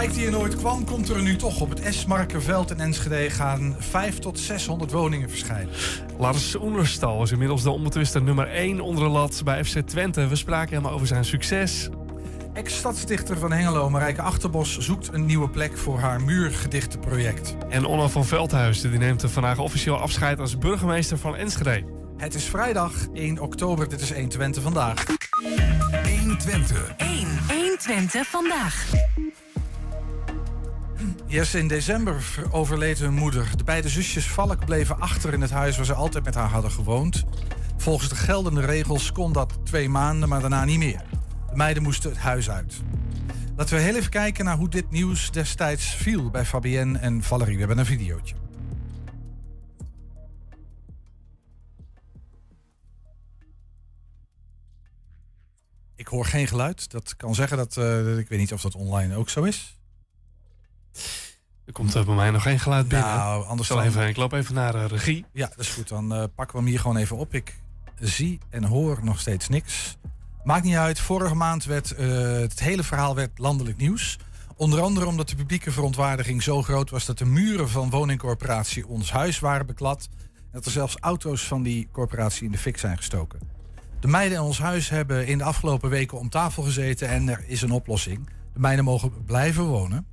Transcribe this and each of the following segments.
wijk die er nooit kwam, komt er nu toch. Op het Esmarkerveld in Enschede gaan 5 tot 600 woningen verschijnen. Lars Oenerstal is inmiddels de onbetwiste nummer 1 onder de lat bij FC Twente. We spraken hem over zijn succes. Ex-stadsdichter van Hengelo, Marijke Achterbos, zoekt een nieuwe plek voor haar muurgedichtenproject. En Onno van Veldhuizen die neemt vandaag officieel afscheid als burgemeester van Enschede. Het is vrijdag 1 oktober, dit is 1 Twente vandaag. 1 Twente. 1. 1 Twente vandaag. Yes, in december overleed hun moeder. De beide zusjes Valk bleven achter in het huis waar ze altijd met haar hadden gewoond. Volgens de geldende regels kon dat twee maanden, maar daarna niet meer. De meiden moesten het huis uit. Laten we heel even kijken naar hoe dit nieuws destijds viel bij Fabienne en Valerie. We hebben een videootje. Ik hoor geen geluid. Dat kan zeggen dat. eh, ik weet niet of dat online ook zo is. Er komt er bij mij nog geen geluid binnen. Nou, anders ik, zal dan- even, ik loop even naar de regie. Ja, dat is goed. Dan eh, pakken we hem hier gewoon even op. Ik zie en hoor nog steeds niks. Maakt niet uit. Vorige maand werd eh, het hele verhaal werd landelijk nieuws. Onder andere omdat de publieke verontwaardiging zo groot was dat de muren van woningcorporatie Ons Huis waren beklad. En dat er zelfs auto's van die corporatie in de fik zijn gestoken. De meiden in ons huis hebben in de afgelopen weken om tafel gezeten en er is een oplossing. De meiden mogen blijven wonen.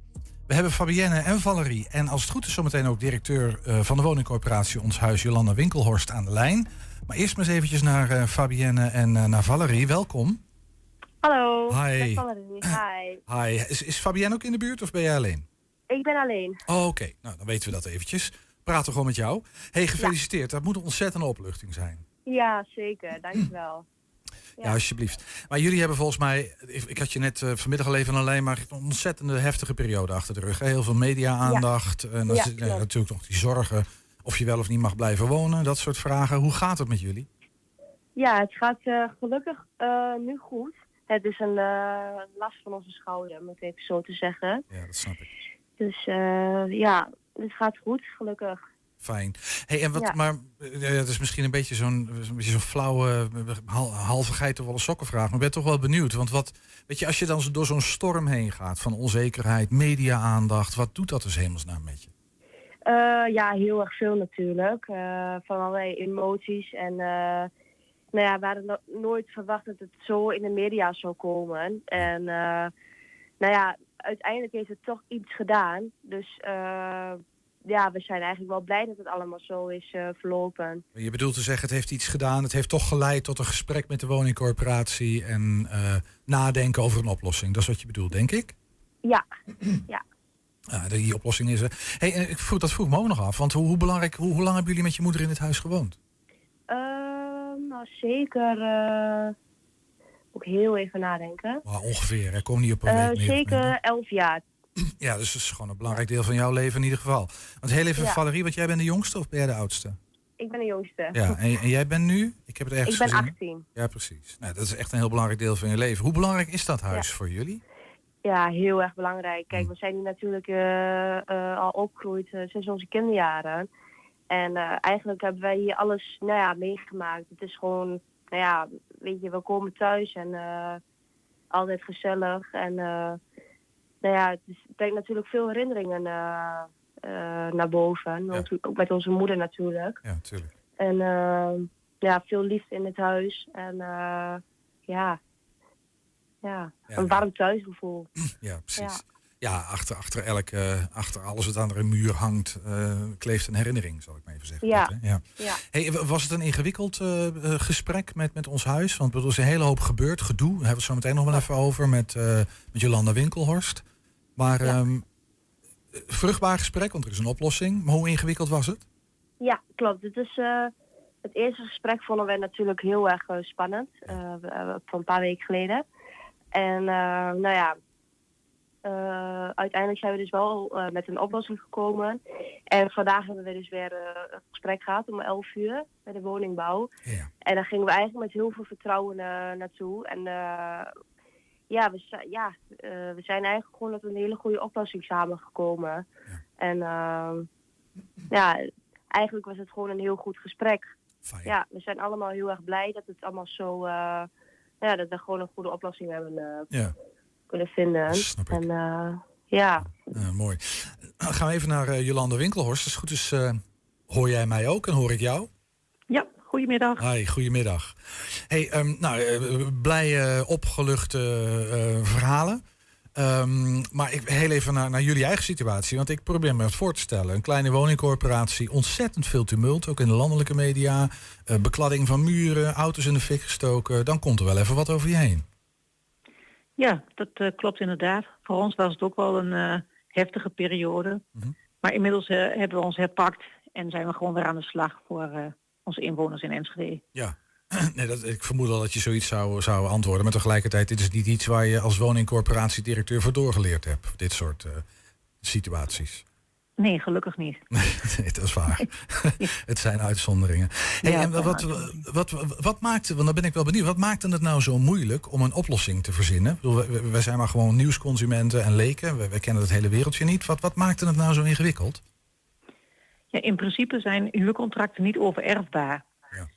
We hebben Fabienne en Valerie en als het goed is zometeen ook directeur eh, van de woningcorporatie Ons Huis Jolanda Winkelhorst aan de lijn. Maar eerst maar eens eventjes naar eh, Fabienne en eh, naar Valerie. Welkom. Hallo. Hi. Valerie. Hi. Hi, is, is Fabienne ook in de buurt of ben jij alleen? Ik ben alleen. Oh, oké. Nou, dan weten we dat eventjes. Praten gewoon met jou. hey, gefeliciteerd. Dat moet een ontzettende opluchting zijn. Ja, zeker. Dankjewel. Ja. alsjeblieft. Maar jullie hebben volgens mij, ik, ik had je net eh, vanmiddag al even lijn, maar een ontzettende heftige periode achter de rug. Heel veel media-aandacht. En dan zit- natuurlijk nog die zorgen of je wel of niet mag blijven wonen. Dat soort vragen. Hoe gaat het met jullie? Ja, het gaat eh, gelukkig eh, nu goed. Het is een last van onze schouder, om het even zo te zeggen. Ja, dat snap ik. Dus ja, het gaat goed, gelukkig. Fijn. Hey, en wat, Ja. maar eh, ja, het is misschien een beetje zo'n beetje zo'n flauwe, eh, hal- halve geitenwolle sokkenvraag. Maar ik ben toch wel benieuwd. Want wat, weet je, als je dan door zo'n storm heen gaat van onzekerheid, media-aandacht, wat doet dat dus hemelsnaam met je? Eh, ja, heel erg veel natuurlijk. Eh, van allerlei emoties. En eh, nou ja, we hadden no- nooit verwacht dat het zo in de media zou komen. En eh, nou ja, uiteindelijk heeft het toch iets gedaan. Dus eh, ja, we zijn eigenlijk wel blij dat het allemaal zo is eh, verlopen. Je bedoelt te zeggen, het heeft iets gedaan. Het heeft toch geleid tot een gesprek met de woningcorporatie en eh, nadenken over een oplossing. Dat is wat je bedoelt, denk ik. Ja, ja. Ja, die oplossing is er. Hey, ik vroeg, dat vroeg me ook nog af. Want hoe, hoe belangrijk, hoe, hoe lang hebben jullie met je moeder in het huis gewoond? Ehm, nou, zeker. eh ik heel even nadenken. Maar ongeveer, hè? kom niet op een week meer. zeker elf jaar. Ja, dus dat is gewoon een belangrijk deel van jouw leven in ieder geval. Want heel even, Ja. Valerie, want jij bent de jongste of ben jij de oudste? Ik ben de jongste. Ja, en, en jij bent nu? Ik heb het ergens Ik ben gezien. 18. Ja, precies. Nou, dat is echt een heel belangrijk deel van je leven. Hoe belangrijk is dat huis Ja. voor jullie? Ja, heel erg belangrijk. Kijk, we zijn hier natuurlijk eh, eh, al opgegroeid eh, sinds onze kinderjaren. En eigenlijk hebben wij hier alles nou ja, meegemaakt. Het is gewoon, nou ja, weet je, we komen thuis en altijd gezellig. En uh, nou ja, het is- brengt natuurlijk veel herinneringen eh, eh, naar boven. Ja. Want Ook met onze moeder natuurlijk. Ja, natuurlijk. En eh, ja, veel liefde in het huis. En eh, ja, Ja, een warm thuisgevoel. Ja, precies. Ja. Achter, achter, elk, eh, achter alles wat aan de muur hangt, eh, kleeft een herinnering, zal ik maar even zeggen. Ja. Ja. Ja. Hey, wa- was het een ingewikkeld eh, gesprek met, met ons huis? Want er is een hele hoop gebeurd, gedoe. Daar hebben we het zo meteen nog wel even over met, met Jolanda Winkelhorst. Maar Ja. ehm, vruchtbaar gesprek, want er is een oplossing. Maar hoe ingewikkeld was het? Ja, klopt. Het, is, het eerste gesprek vonden wij natuurlijk heel erg spannend. we- van een paar weken geleden. En nou ja, eh, uiteindelijk zijn we dus wel eh, met een oplossing gekomen. En vandaag hebben we dus weer eh, een gesprek gehad om 11 uur bij de woningbouw. Ja. En daar gingen we eigenlijk met heel veel vertrouwen naartoe. En ja, we, ja we zijn eigenlijk gewoon tot een hele goede oplossing samengekomen. En eh, ja, eigenlijk was het gewoon een heel goed gesprek. Fijn. Ja, we zijn allemaal heel erg blij dat het allemaal zo, ja, dat we gewoon een goede oplossing hebben. Ja. Kunnen vinden. Snap ik. En eh, ja, mooi. Dan gaan we even naar eh, Jolande Winkelhorst. Als het goed is, eh, hoor jij mij ook en hoor ik jou? Ja, goedemiddag. Hi, goedemiddag. Hey, ehm, nou, blij eh, opgeluchte eh, verhalen. Ehm, maar ik, heel even naar, naar jullie eigen situatie. Want ik probeer me het voor te stellen. Een kleine woningcorporatie, ontzettend veel tumult. Ook in de landelijke media. Eh, bekladding van muren, auto's in de fik gestoken. Dan komt er wel even wat over je heen. Ja, dat eh, klopt inderdaad. Voor ons was het ook wel een eh, heftige periode. Mhm. Maar inmiddels eh, hebben we ons herpakt en zijn we gewoon weer aan de slag voor onze inwoners in Enschede. Ja. Nee, dat, ik vermoed al dat je zoiets zou, zou antwoorden. Maar tegelijkertijd, dit is niet iets waar je als woningcorporatiedirecteur voor doorgeleerd hebt. Dit soort situaties. Nee, gelukkig niet. Nee, dat is waar. het zijn uitzonderingen. Hey, Ja, en wat, wat, wat, maakte, want dan ben ik wel benieuwd, wat maakte het nou zo moeilijk om een oplossing te verzinnen? Ik bedoel, we- we- Wij zijn maar gewoon nieuwsconsumenten en leken. We, we kennen het hele wereldje niet. Wat, wat maakte het nou zo ingewikkeld? Ja, in principe zijn huurcontracten niet overerfbaar. Ja.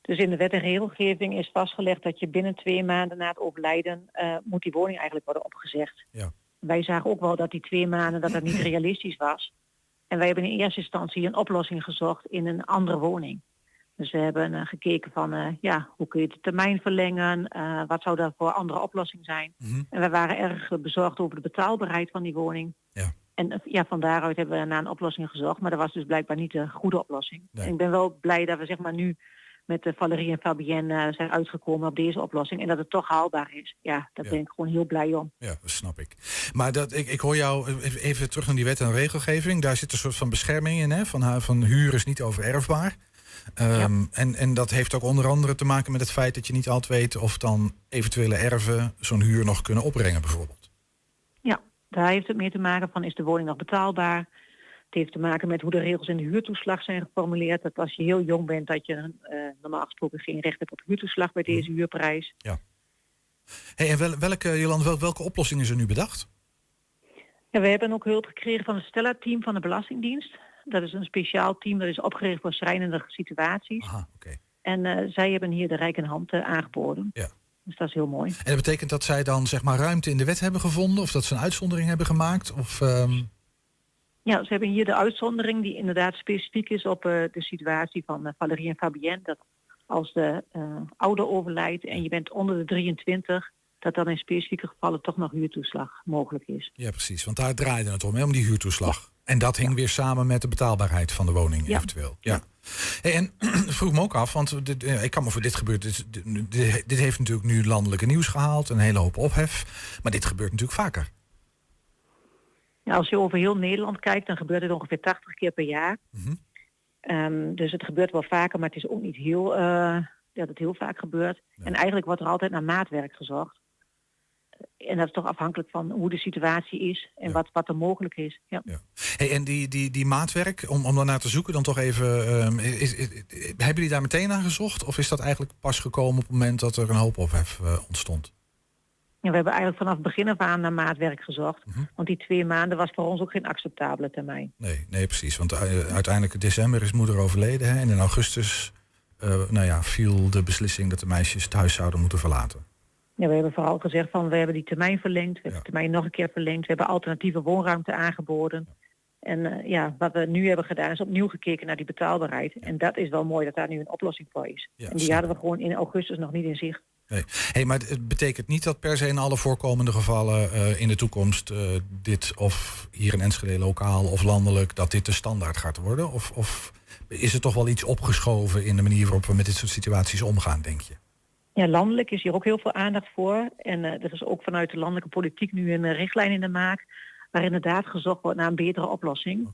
Dus in de wet en regelgeving is vastgelegd dat je binnen twee maanden na het overlijden eh, moet die woning eigenlijk worden opgezegd. Ja. Wij zagen ook wel dat die twee maanden dat dat niet realistisch was. En wij hebben in eerste instantie een oplossing gezocht in een andere woning. Dus we hebben eh, gekeken van eh, ja, hoe kun je de termijn verlengen, Eh, wat zou daar voor andere oplossing zijn. Mhm. En we waren erg bezorgd over de betaalbaarheid van die woning. Ja. En ja, van daaruit hebben we naar een oplossing gezocht. Maar dat was dus blijkbaar niet de goede oplossing. Nee. En ik ben wel blij dat we zeg maar nu met uh, Valerie en Fabienne uh, zijn uitgekomen op deze oplossing. En dat het toch haalbaar is. Ja, daar Ja. ben ik gewoon heel blij om. Ja, dat snap ik. Maar dat, ik, ik hoor jou even- even terug naar die wet en regelgeving. Daar zit een soort van bescherming in, hè? Van, van huur is niet overerfbaar. Ehm, en, en dat heeft ook onder andere te maken met het feit dat je niet altijd weet of dan eventuele erven zo'n huur nog kunnen opbrengen, bijvoorbeeld. Ja, daar heeft het mee te maken van is de woning nog betaalbaar. Het heeft te maken met hoe de regels in de huurtoeslag zijn geformuleerd. Dat als je heel jong bent dat je eh, normaal gesproken geen recht hebt op huurtoeslag bij deze huurprijs. Hey, en wel, welke, Jolande, wel, welke oplossing is er nu bedacht? Ja, we hebben ook hulp gekregen van het Stella-team van de Belastingdienst. Dat is een speciaal team dat is opgericht voor schrijnende situaties. Aha, oké. En eh, zij hebben hier de rijke hand eh, aangeboden. Ja. Dus dat is heel mooi. En dat betekent dat zij dan zeg maar ruimte in de wet hebben gevonden? Of dat ze een uitzondering hebben gemaakt? Of, ehm, Ja, ze hebben hier de uitzondering die inderdaad specifiek is op eh, de situatie van eh, Valerie en Fabienne. Dat als de eh, ouder overlijdt en je bent onder de 23, dat dan in specifieke gevallen toch nog huurtoeslag mogelijk is. Ja, precies. Want daar draaide het om, hè, om die huurtoeslag. En dat hing weer samen met de betaalbaarheid van de woning Ja. eventueel. Ja. Hey, en vroeg me ook af, want dit, ik kan me voor dit gebeurt. Dit, dit, dit heeft natuurlijk nu landelijke nieuws gehaald, een hele hoop ophef. Maar dit gebeurt natuurlijk vaker. Als je over heel Nederland kijkt, dan gebeurt het ongeveer 80 keer per jaar. Mhm. Ehm, dus het gebeurt wel vaker, maar het is ook niet heel, eh, dat het heel vaak gebeurt. En eigenlijk wordt er altijd naar maatwerk gezocht. En dat is toch afhankelijk van hoe de situatie is en Ja. wat, wat er mogelijk is. Ja. Ja. Hey, en die, die, die maatwerk, om, om daarnaar te zoeken, dan toch even. ehm, is, is- is- hebben jullie daar meteen naar gezocht? Of is dat eigenlijk pas gekomen op het moment dat er een hoop ophef eh, ontstond? Ja, we hebben eigenlijk vanaf begin af aan naar maatwerk gezocht. Mhm. Want die twee maanden was voor ons ook geen acceptabele termijn. Nee, nee, precies. Want uiteindelijk in december is moeder overleden. Hè? En in augustus eh, nou ja, viel de beslissing dat de meisjes het huis zouden moeten verlaten. Ja, we hebben vooral gezegd van we hebben die termijn verlengd. We hebben de termijn nog een keer verlengd. We hebben alternatieve woonruimte aangeboden. En eh, ja, wat we nu hebben gedaan is opnieuw gekeken naar die betaalbaarheid. En dat is wel mooi dat daar nu een oplossing voor is. En die hadden we gewoon in augustus nog niet in zicht. Hey, maar het betekent niet dat per se in alle voorkomende gevallen eh, in de toekomst eh, dit of hier in Enschede lokaal of landelijk, dat dit de standaard gaat worden? Of, of is er toch wel iets opgeschoven in de manier waarop we met dit soort situaties omgaan, denk je? Ja, landelijk is hier ook heel veel aandacht voor. En eh, er is ook vanuit de landelijke politiek nu een richtlijn in de maak. Waar inderdaad gezocht wordt naar een betere oplossing.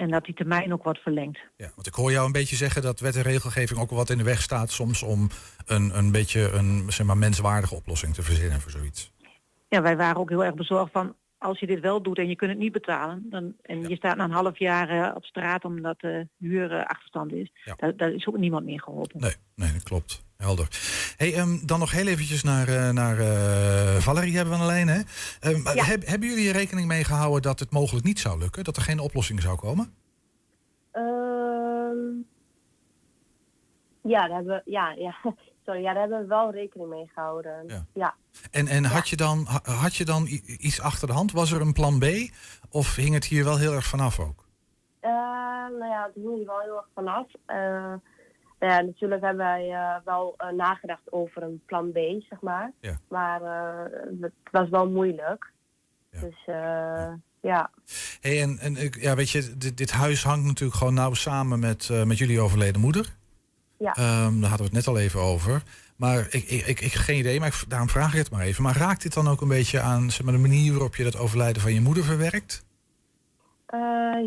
En dat die termijn ook wordt verlengd. Ja, want ik hoor jou een beetje zeggen dat wet en regelgeving ook wel wat in de weg staat soms om een, een beetje een zeg maar, menswaardige oplossing te verzinnen voor zoiets. Ja, wij waren ook heel erg bezorgd van als je dit wel doet en je kunt het niet betalen. Dan, en je staat na een half jaar eh, op straat omdat de huur eh, achterstand is. Ja. Daar, daar is ook niemand meer geholpen. Nee, nee, dat klopt. Helder. Hey, ehm, dan nog heel eventjes naar, eh, naar Valerie hebben we aan de lijn. Hè? Ja. heb- hebben jullie er rekening mee gehouden dat het mogelijk niet zou lukken? Dat er geen oplossing zou komen? Ehm, ja, daar hebben we, ja, ja, Sorry, ja, daar hebben we wel rekening mee gehouden. Ja. ja. En, en had, je dan, ha- had je dan iets achter de hand? Was er een plan B? Of hing het hier wel heel erg vanaf ook? Eh, nou ja, het hing er wel heel erg vanaf. Eh, nou ja, natuurlijk hebben wij eh, wel nagedacht over een plan B, zeg maar. Ja. Maar het was wel moeilijk. Ja. Dus eh, ja. Hey, en, en ja, weet je, dit, dit huis hangt natuurlijk gewoon nauw samen met, met jullie overleden moeder. Ja. Ehm, daar hadden we het net al even over. Maar ik, ik, ik, ik geen idee, maar ik, daarom vraag ik het maar even. Maar raakt dit dan ook een beetje aan zeg maar, de manier waarop je dat overlijden van je moeder verwerkt? Eh,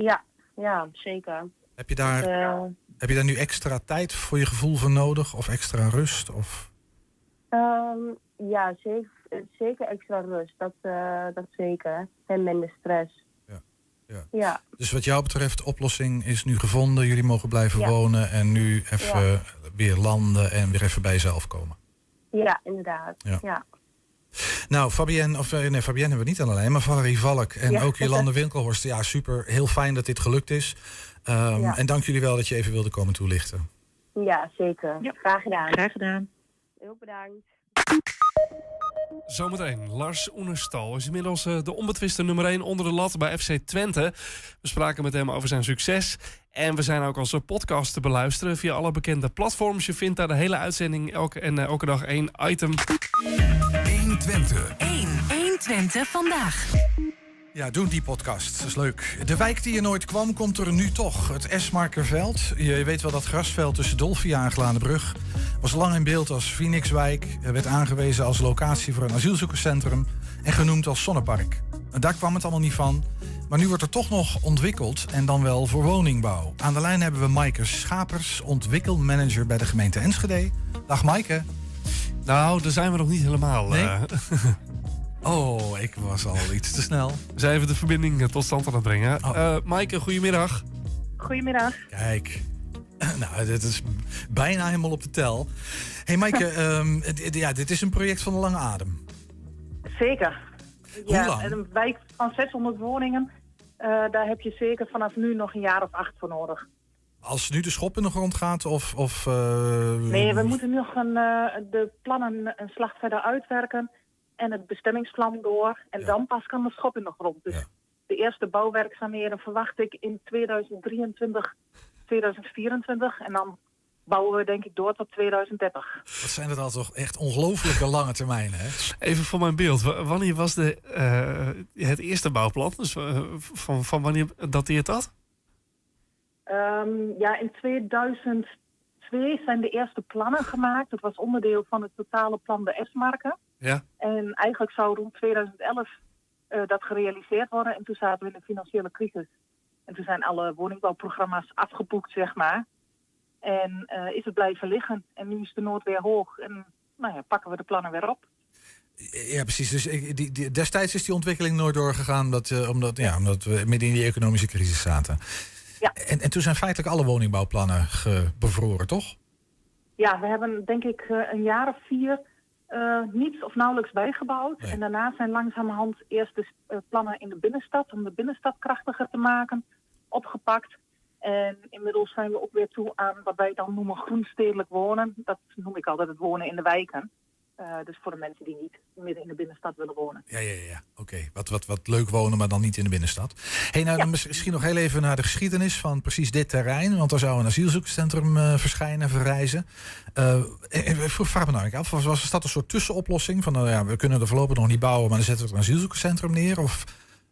ja, ja, zeker. Heb je daar, Eh, heb je daar nu extra tijd voor je gevoel voor nodig? Of extra rust? Of... ehm, ja, zeker, zeker extra rust. Dat, eh, dat zeker. En minder stress. Ja, ja. Dus wat jou betreft, de oplossing is nu gevonden. Jullie mogen blijven Ja. wonen en nu even Ja. weer landen en weer even bij jezelf komen. ja inderdaad. Ja. Ja. Nou, Fabienne, of eh, nee, Fabienne hebben we niet aan de lijn, maar Valerie Valk en Ja. ook Jolande Winkelhorst. Ja, super. Heel fijn dat dit gelukt is. Ehm, Ja. En dank jullie wel dat je even wilde komen toelichten. ja, zeker. Ja. Graag gedaan. Graag gedaan. Heel bedankt. Zometeen, Lars Oenerstal is inmiddels eh, de onbetwiste nummer 1 onder de lat bij FC Twente. We spraken met hem over zijn succes. En we zijn ook als podcast te beluisteren via alle bekende platforms. Je vindt daar de hele uitzending elke, en eh, elke dag één item. 120. 1. 120 vandaag. Ja, doen die podcast. Dat is leuk. De wijk die er nooit kwam, komt er nu toch. Het Esmarkerveld. Je weet wel dat grasveld tussen Dolfia en Glanenbrug. Was lang in beeld als Phoenixwijk. Er werd aangewezen als locatie voor een asielzoekerscentrum. En genoemd als zonnepark. Daar kwam het allemaal niet van. Maar nu wordt er toch nog ontwikkeld. En dan wel voor woningbouw. Aan de lijn hebben we Maaike Schapers, ontwikkelmanager bij de gemeente Enschede. Dag Maaike. Nou, daar zijn we nog niet helemaal. Nee? eh. Oh, ik was al iets te snel. we zijn even de verbinding eh, tot stand aan het brengen. Oh. Eh Maaike, goedemiddag. Goedemiddag. Kijk. Nou, dit is bijna helemaal op de tel. hey Maaike, ehm, ja, dit is een project van de lange adem. Zeker. Hoe ja, lang? en een wijk van 600 woningen, eh, daar heb je zeker vanaf nu nog een jaar of acht voor nodig. Als nu de schop in de grond gaat of... of eh, Nee, we moeten nog een, eh, de plannen een slag verder uitwerken en het bestemmingsplan door. En Ja. dan pas kan de schop in de grond. Dus Ja. de eerste bouwwerkzaamheden verwacht ik in 2023, 2024. En dan bouwen we denk ik door tot 2030. Wat zijn dat al toch echt ongelooflijke lange termijnen, hè? Even voor mijn beeld. W- Wanneer was de, eh, het eerste bouwplan? Dus, eh, van, van wanneer dateert dat? Ehm, ja, in 2002 zijn de eerste plannen gemaakt. Dat was onderdeel van het totale plan de S-marken. Ja. En eigenlijk zou rond 2011 eh, dat gerealiseerd worden. En toen zaten we in de financiële crisis. En toen zijn alle woningbouwprogramma's afgeboekt, zeg maar. En eh, is het blijven liggen. En nu is de nood weer hoog. En nou ja, pakken we de plannen weer op. Ja, precies. Dus die, die, destijds is die ontwikkeling nooit doorgegaan... Dat, eh, omdat, ja, omdat we midden in die economische crisis zaten. Ja. En, en toen zijn feitelijk alle woningbouwplannen bevroren, toch? Ja, we hebben denk ik een jaar of vier eh, niets of nauwelijks bijgebouwd. Nee. En daarna zijn langzamerhand eerst de eh, plannen in de binnenstad om de binnenstad krachtiger te maken opgepakt. En inmiddels zijn we ook weer toe aan wat wij dan noemen groenstedelijk wonen. Dat noem ik altijd het wonen in de wijken. Eh, dus voor de mensen die niet midden in de binnenstad willen wonen. Ja, ja, ja. Oké, wat, wat, wat leuk wonen, maar dan niet in de binnenstad. hey, nou, dan misschien nog heel even naar de geschiedenis van precies dit terrein. Want er zou een asielzoekerscentrum eh, verschijnen, verrijzen. Eh, eh, vroeg, vraag me nou af, was, was dat een soort tussenoplossing? Van, nou ja, we kunnen er voorlopig nog niet bouwen, maar dan zetten we er een asielzoekerscentrum neer? Of,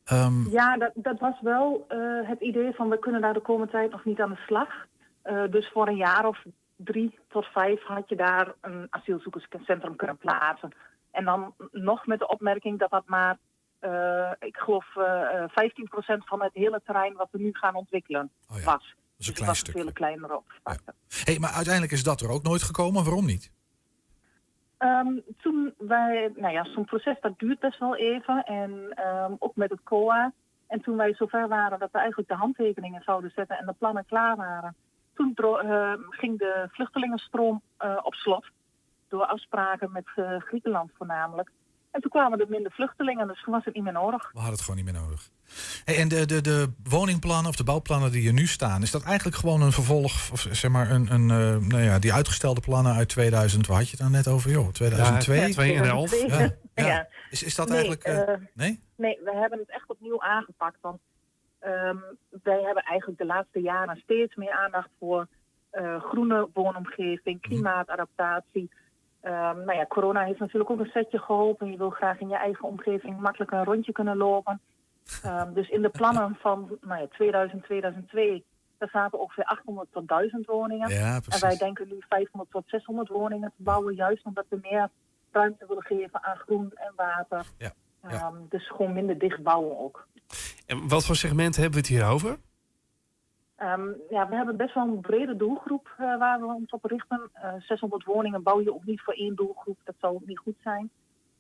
ehm, Ja, dat, dat was wel het idee van we kunnen daar de komende tijd nog niet aan de slag. Dus voor een jaar of drie tot vijf had je daar een asielzoekerscentrum kunnen plaatsen. En dan nog met de opmerking dat dat maar, eh, ik geloof, eh, eh, 15% van het hele terrein wat we nu gaan ontwikkelen oh ja, was. dat is een Dus klein was stuk. veel kleiner op. Hey, maar uiteindelijk is dat er ook nooit gekomen. Waarom niet? Ehm, toen wij, nou ja, zo'n proces dat duurt best wel even. En ehm, ook met het COA. En toen wij zover waren dat we eigenlijk de handtekeningen zouden zetten en de plannen klaar waren. Toen ehm, ging de vluchtelingenstroom eh, op slot. Door afspraken met eh, Griekenland voornamelijk. En toen kwamen er minder vluchtelingen, dus toen was het niet meer nodig. We hadden het gewoon niet meer nodig. Hey, en de, de, de woningplannen of de bouwplannen die er nu staan, is dat eigenlijk gewoon een vervolg, of zeg maar een, een eh, nou ja, die uitgestelde plannen uit 2000, waar had je het nou net over, joh? 2002? Ja, 2011. Ja, ja. Ja. Is, is dat Nee, eigenlijk. eh, eh, nee? Nee, we hebben het echt opnieuw aangepakt. Want ehm, wij hebben eigenlijk de laatste jaren steeds meer aandacht voor eh, groene woonomgeving, klimaatadaptatie. Ehm, nou ja, corona heeft natuurlijk ook een setje geholpen. Je wil graag in je eigen omgeving makkelijk een rondje kunnen lopen. Ehm, dus in de plannen van nou ja, 2000, 2002, daar zaten ongeveer 800 tot 1000 woningen. Ja, En wij denken nu 500 tot 600 woningen te bouwen, juist omdat we meer ruimte willen geven aan groen en water. Ja, ja. Ehm, dus gewoon minder dicht bouwen ook. En wat voor segment hebben we het hier over? Ehm, ja, we hebben best wel een brede doelgroep eh, waar we ons op richten. Eh 600 woningen bouw je ook niet voor één doelgroep, dat zou ook niet goed zijn.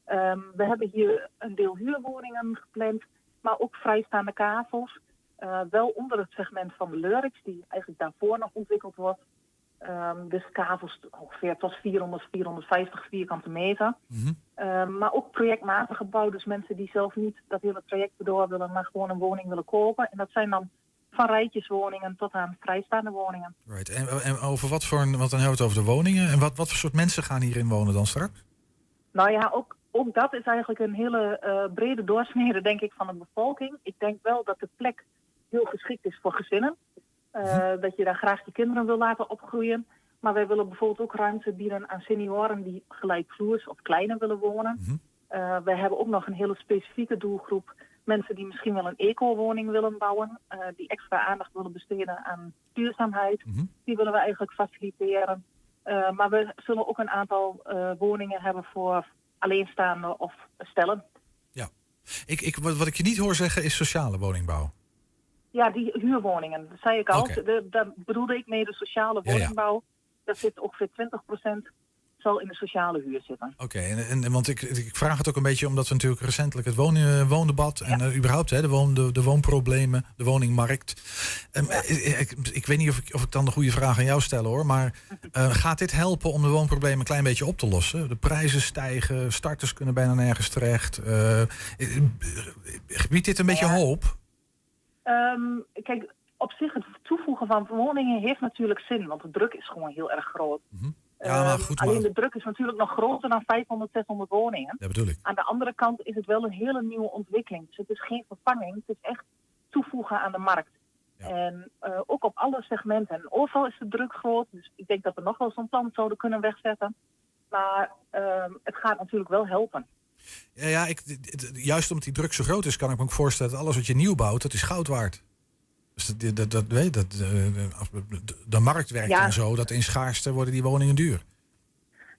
Ehm, we hebben hier een deel huurwoningen gepland, maar ook vrijstaande kavels. Eh, wel onder het segment van de Lurix, die eigenlijk daarvoor nog ontwikkeld wordt. Ehm, dus kavels ongeveer tot 400, 450 vierkante meter. Mhm. Ehm, maar ook projectmatig gebouwd, dus mensen die zelf niet dat hele traject door willen, maar gewoon een woning willen kopen. En dat zijn dan van rijtjeswoningen tot aan vrijstaande woningen. Right. En, en over wat voor, een- want dan hebben we het over de woningen. En wat, wat voor soort mensen gaan hierin wonen dan straks? Nou ja, ook, ook dat is eigenlijk een hele eh, brede doorsnede, denk ik, van de bevolking. Ik denk wel dat de plek heel geschikt is voor gezinnen. Eh, Dat je daar graag je kinderen wil laten opgroeien. Maar wij willen bijvoorbeeld ook ruimte bieden aan senioren die gelijkvloers of kleiner willen wonen. Mhm. Eh, wij hebben ook nog een hele specifieke doelgroep. Mensen die misschien wel een eco-woning willen bouwen. eh, die extra aandacht willen besteden aan duurzaamheid. Mhm. Die willen we eigenlijk faciliteren. Maar we zullen ook een aantal woningen hebben voor alleenstaande of stellen. Ik, ik, wat, wat ik je niet hoor zeggen is sociale woningbouw. Ja, die huurwoningen, dat zei ik al. Oké. De- Daar bedoelde ik mee de sociale Ja, ja. woningbouw. Daar zit ongeveer 20% zal in de sociale huur zitten. Oké, en, en, en want ik, ik vraag het ook een beetje omdat we natuurlijk recentelijk het woon, eh, woondebat en eh, überhaupt hè, de, woon, de, de woonproblemen, de woningmarkt. Eh, ik, ik weet niet of ik, of ik dan de goede vraag aan jou stel hoor, maar gaat dit helpen om de woonproblemen een klein beetje op te lossen? De prijzen stijgen, starters kunnen bijna nergens terecht. Eh, biedt dit een beetje Ja. hoop? Ehm, kijk, op zich het toevoegen van woningen heeft natuurlijk zin, want de druk is gewoon heel erg groot. Mhm. Ja, maar Ehm, goed, alleen maar- de druk is natuurlijk nog groter dan 500, 600 woningen. Dat bedoel ik. Aan de andere kant is het wel een hele nieuwe ontwikkeling. Dus het is geen vervanging, het is echt toevoegen aan de markt. Ja. En eh, ook op alle segmenten. En overal is de druk groot, dus ik denk dat we nog wel zo'n plan zouden kunnen wegzetten. Maar ehm, het gaat natuurlijk wel helpen. Ja, ja ik, juist omdat die druk zo groot is, kan ik me ook voorstellen dat alles wat je nieuw bouwt, dat is goud waard. Dus dat, dat, dat, weet, dat, eh, de, de markt werkt Ja. dan zo dat in schaarste worden die woningen duur.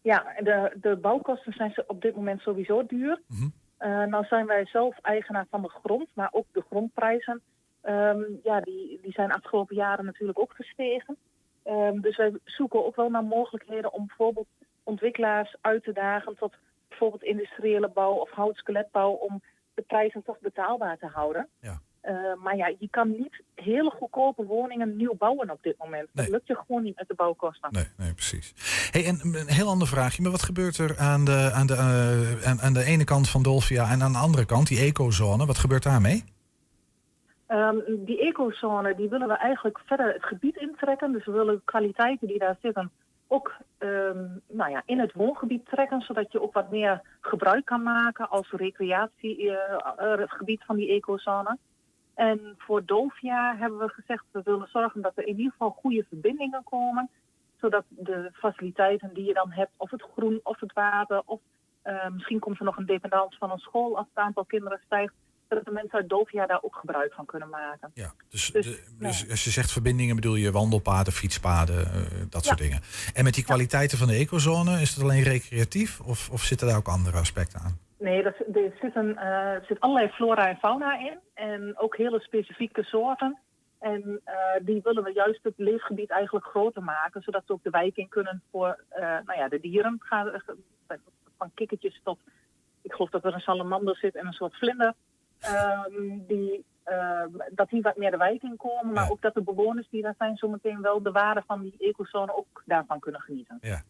Ja, de, de bouwkosten zijn ze op dit moment sowieso duur. Mhm. Eh, nou zijn wij zelf eigenaar van de grond, maar ook de grondprijzen. ehm, ja, die, die zijn afgelopen jaren natuurlijk ook gestegen. Ehm, dus wij zoeken ook wel naar mogelijkheden om bijvoorbeeld ontwikkelaars uit te dagen tot bijvoorbeeld industriële bouw of houtskeletbouw om de prijzen toch betaalbaar te houden. Ja. Eh, maar ja, je kan niet hele goedkope woningen nieuw bouwen op dit moment. Nee. Dat lukt je gewoon niet met de bouwkosten. Nee, nee, precies. Hey, en een heel ander vraagje, maar wat gebeurt er aan de, aan de, eh, aan, aan de ene kant van Dolfia en aan de andere kant, die ecozone, wat gebeurt daarmee? Ehm, die ecozone die willen we eigenlijk verder het gebied intrekken. Dus we willen kwaliteiten die daar zitten ook ehm, nou ja, in het woongebied trekken. Zodat je ook wat meer gebruik kan maken als recreatiegebied van die ecozone. En voor Dolfia hebben we gezegd, we willen zorgen dat er in ieder geval goede verbindingen komen. Zodat de faciliteiten die je dan hebt, of het groen of het water, of eh, misschien komt er nog een dependance van een school als het aantal kinderen stijgt dat de mensen uit Dolfia daar ook gebruik van kunnen maken. Ja, dus, Dus, de- dus als je zegt verbindingen bedoel je wandelpaden, fietspaden, eh, dat soort dingen. En met die kwaliteiten van de ecozone, is het alleen recreatief of, of zitten daar ook andere aspecten aan? Nee, dat, er, zitten, eh, er zit allerlei flora en fauna in. En ook hele specifieke soorten. En eh, die willen we juist het leefgebied eigenlijk groter maken. Zodat ze ook de wijk in kunnen voor nou ja, de dieren. Gaan, van kikkertjes tot, ik geloof dat er een salamander zit en een soort vlinder. Ehm, die, ehm, dat die wat meer de wijk in komen. Maar Ja. ook dat de bewoners die daar zijn zometeen wel de waarde van die ecozone ook daarvan kunnen genieten. Ja.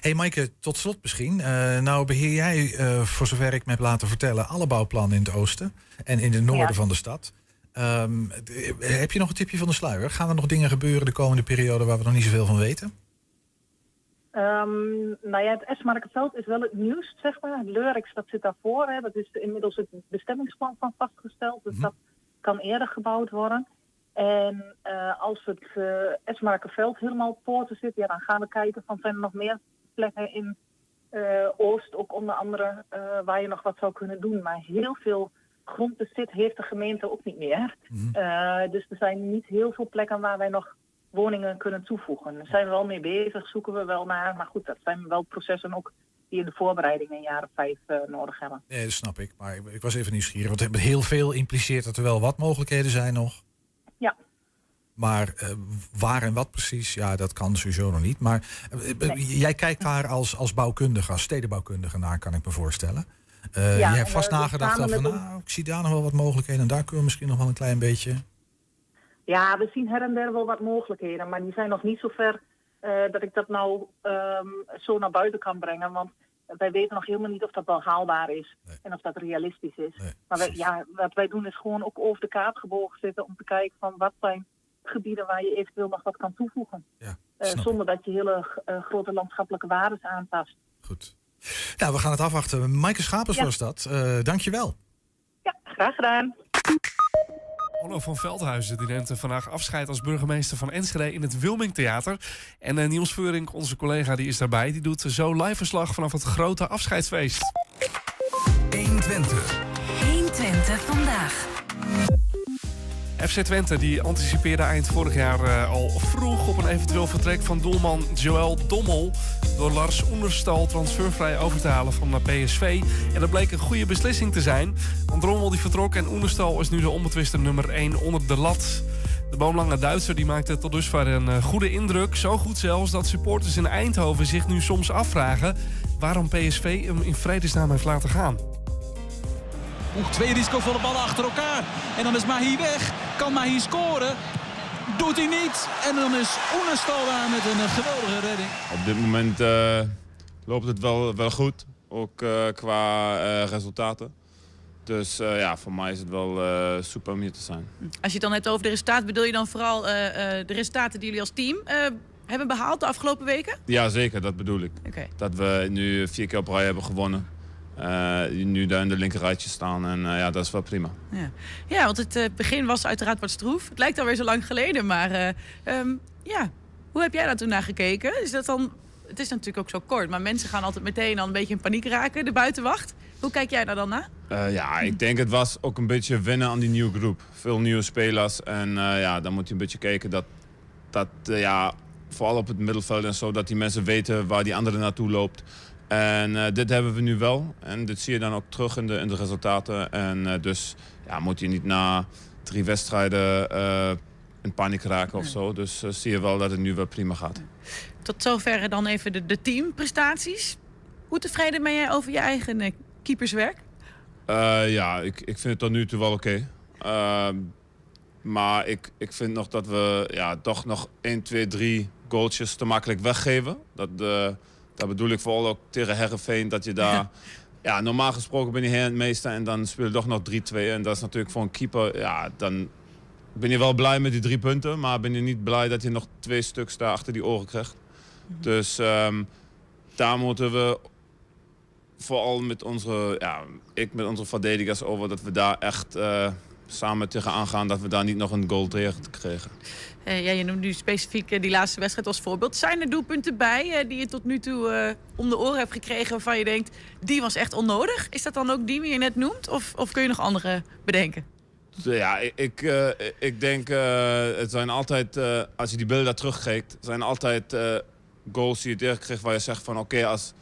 Hey Maaike, tot slot misschien. Eh, nou beheer jij, eh, voor zover ik me heb laten vertellen, alle bouwplannen in het oosten en in het noorden Ja. van de stad. Ehm, heb je nog een tipje van de sluier? Gaan er nog dingen gebeuren de komende periode waar we nog niet zoveel van weten? Ehm, nou ja, het Esmarkenveld is wel het nieuwst, zeg maar. Het Leurix, dat zit daarvoor. Hè. Dat is inmiddels het bestemmingsplan van vastgesteld. Dus Mhm. dat kan eerder gebouwd worden. En eh, als het uh, Esmarkenveld helemaal op poorten zit, ja, dan gaan we kijken van zijn er nog meer plekken in eh, Oost, ook onder andere, waar je nog wat zou kunnen doen. Maar heel veel grondbezit heeft de gemeente ook niet meer. Mhm. Dus er zijn niet heel veel plekken waar wij nog woningen kunnen toevoegen. Daar zijn we wel mee bezig, zoeken we wel naar. Maar goed, dat zijn wel processen ook die in de voorbereiding in jaren vijf eh, nodig hebben. Nee, dat snap ik. Maar ik, ik was even nieuwsgierig. Want heel veel impliceert dat er wel wat mogelijkheden zijn nog. Ja. Maar eh, waar en wat precies, ja, dat kan sowieso nog niet. Maar eh, Nee. jij kijkt daar als, als bouwkundige, als stedenbouwkundige naar, kan ik me voorstellen. Ja, je hebt vast nagedacht van, een- nou, ik zie daar nog wel wat mogelijkheden. En daar kunnen we misschien nog wel een klein beetje... Ja, we zien her en der wel wat mogelijkheden. Maar die zijn nog niet zo ver eh, dat ik dat nou ehm, zo naar buiten kan brengen. Want wij weten nog helemaal niet of dat wel haalbaar is. Nee. En of dat realistisch is. Nee, Maar wij, ja, wat wij doen is gewoon ook over de kaart gebogen zitten om te kijken van wat zijn gebieden waar je eventueel nog wat kan toevoegen. Ja, Eh, zonder dat je hele eh, grote landschappelijke waardes aantast. Goed. Nou, we gaan het afwachten. Maaike Schapers Ja. was dat. Eh dankjewel. Ja, graag gedaan. Onno van Veldhuizen die neemt vandaag afscheid als burgemeester van Enschede in het Wilming Theater. En eh, Niels Veurink, onze collega, die is daarbij. Die doet zo live verslag vanaf het grote afscheidsfeest. 120. 120 vandaag. FC Twente die anticipeerde eind vorig jaar eh, al vroeg op een eventueel vertrek van doelman Joël Dommel. Door Lars Oenerstal transfervrij over te halen van naar PSV. En dat bleek een goede beslissing te zijn. Want Drommel die vertrok en Oenerstal is nu de onbetwiste nummer 1 onder de lat. De boomlange Duitser die maakte tot dusver een eh, goede indruk. Zo goed zelfs dat supporters in Eindhoven zich nu soms afvragen... waarom PSV hem in vredesnaam heeft laten gaan. Oeh, twee risicovolle ballen achter elkaar. En dan is Mahi weg. Kan Mahi scoren? Doet hij niet. En dan is Oenerstal daar met een eh, geweldige redding. Op dit moment eh, loopt het wel, wel goed, ook eh, qua eh, resultaten. Dus eh, ja, voor mij is het wel eh, super om hier te zijn. Als je het dan hebt over de resultaten, bedoel je dan vooral eh, eh, de resultaten die jullie als team eh, hebben behaald de afgelopen weken? Ja, zeker, dat bedoel ik. Oké. Dat we nu vier keer op rij hebben gewonnen. Eh, nu daar in de linkerrijtje staan en eh, ja, dat is wel prima. Ja. ja, want het eh, begin was uiteraard wat stroef. Het lijkt alweer zo lang geleden, maar eh, ehm, ja, hoe heb jij daar toen naar gekeken? Is dat dan, het is natuurlijk ook zo kort, maar mensen gaan altijd meteen al een beetje in paniek raken, de buitenwacht. Hoe kijk jij daar dan naar? Ja, ik denk het was ook een beetje wennen aan die nieuwe groep. Veel nieuwe spelers en ja, dan moet je een beetje kijken dat, dat ja, vooral op het middenveld en zo, dat die mensen weten waar die andere naartoe loopt. En eh, dit hebben we nu wel en dit zie je dan ook terug in de, in de resultaten. En eh, dus ja, moet je niet na drie wedstrijden eh, in paniek raken of zo. Dus zie je wel dat het nu wel prima gaat. Tot zover dan even de, de teamprestaties. Hoe tevreden ben jij over je eigen keeperswerk? Ja, ik, ik vind het tot nu toe wel oké. Ehm, maar ik, ik vind nog dat we ja, toch nog 1, 2, 3 goaltjes te makkelijk weggeven. Dat, eh dat bedoel ik vooral ook tegen Herrenveen. Dat je daar... Ja, normaal gesproken ben je meeste en dan speel je toch nog 3-2. En dat is natuurlijk voor een keeper... Ja, dan ben je wel blij met die drie punten. Maar ben je niet blij dat je nog twee stuks daar achter die oren krijgt. Dus ehm, daar moeten we vooral met onze, ja, ik met onze verdedigers over dat we daar echt eh, samen tegenaan gaan. Dat we daar niet nog een goal tegen kregen. Eh, ja, je noemt nu specifiek eh, die laatste wedstrijd als voorbeeld. Zijn er doelpunten bij eh, die je tot nu toe om de oren hebt gekregen waarvan je denkt, die was echt onnodig? Is dat dan ook die die je net noemt? Of, of kun je nog andere bedenken? Ja, ik, ik, ik denk, het zijn altijd, als je die beelden terugkijkt, zijn altijd goals die je tegenkrijgt waar je zegt van oké, als,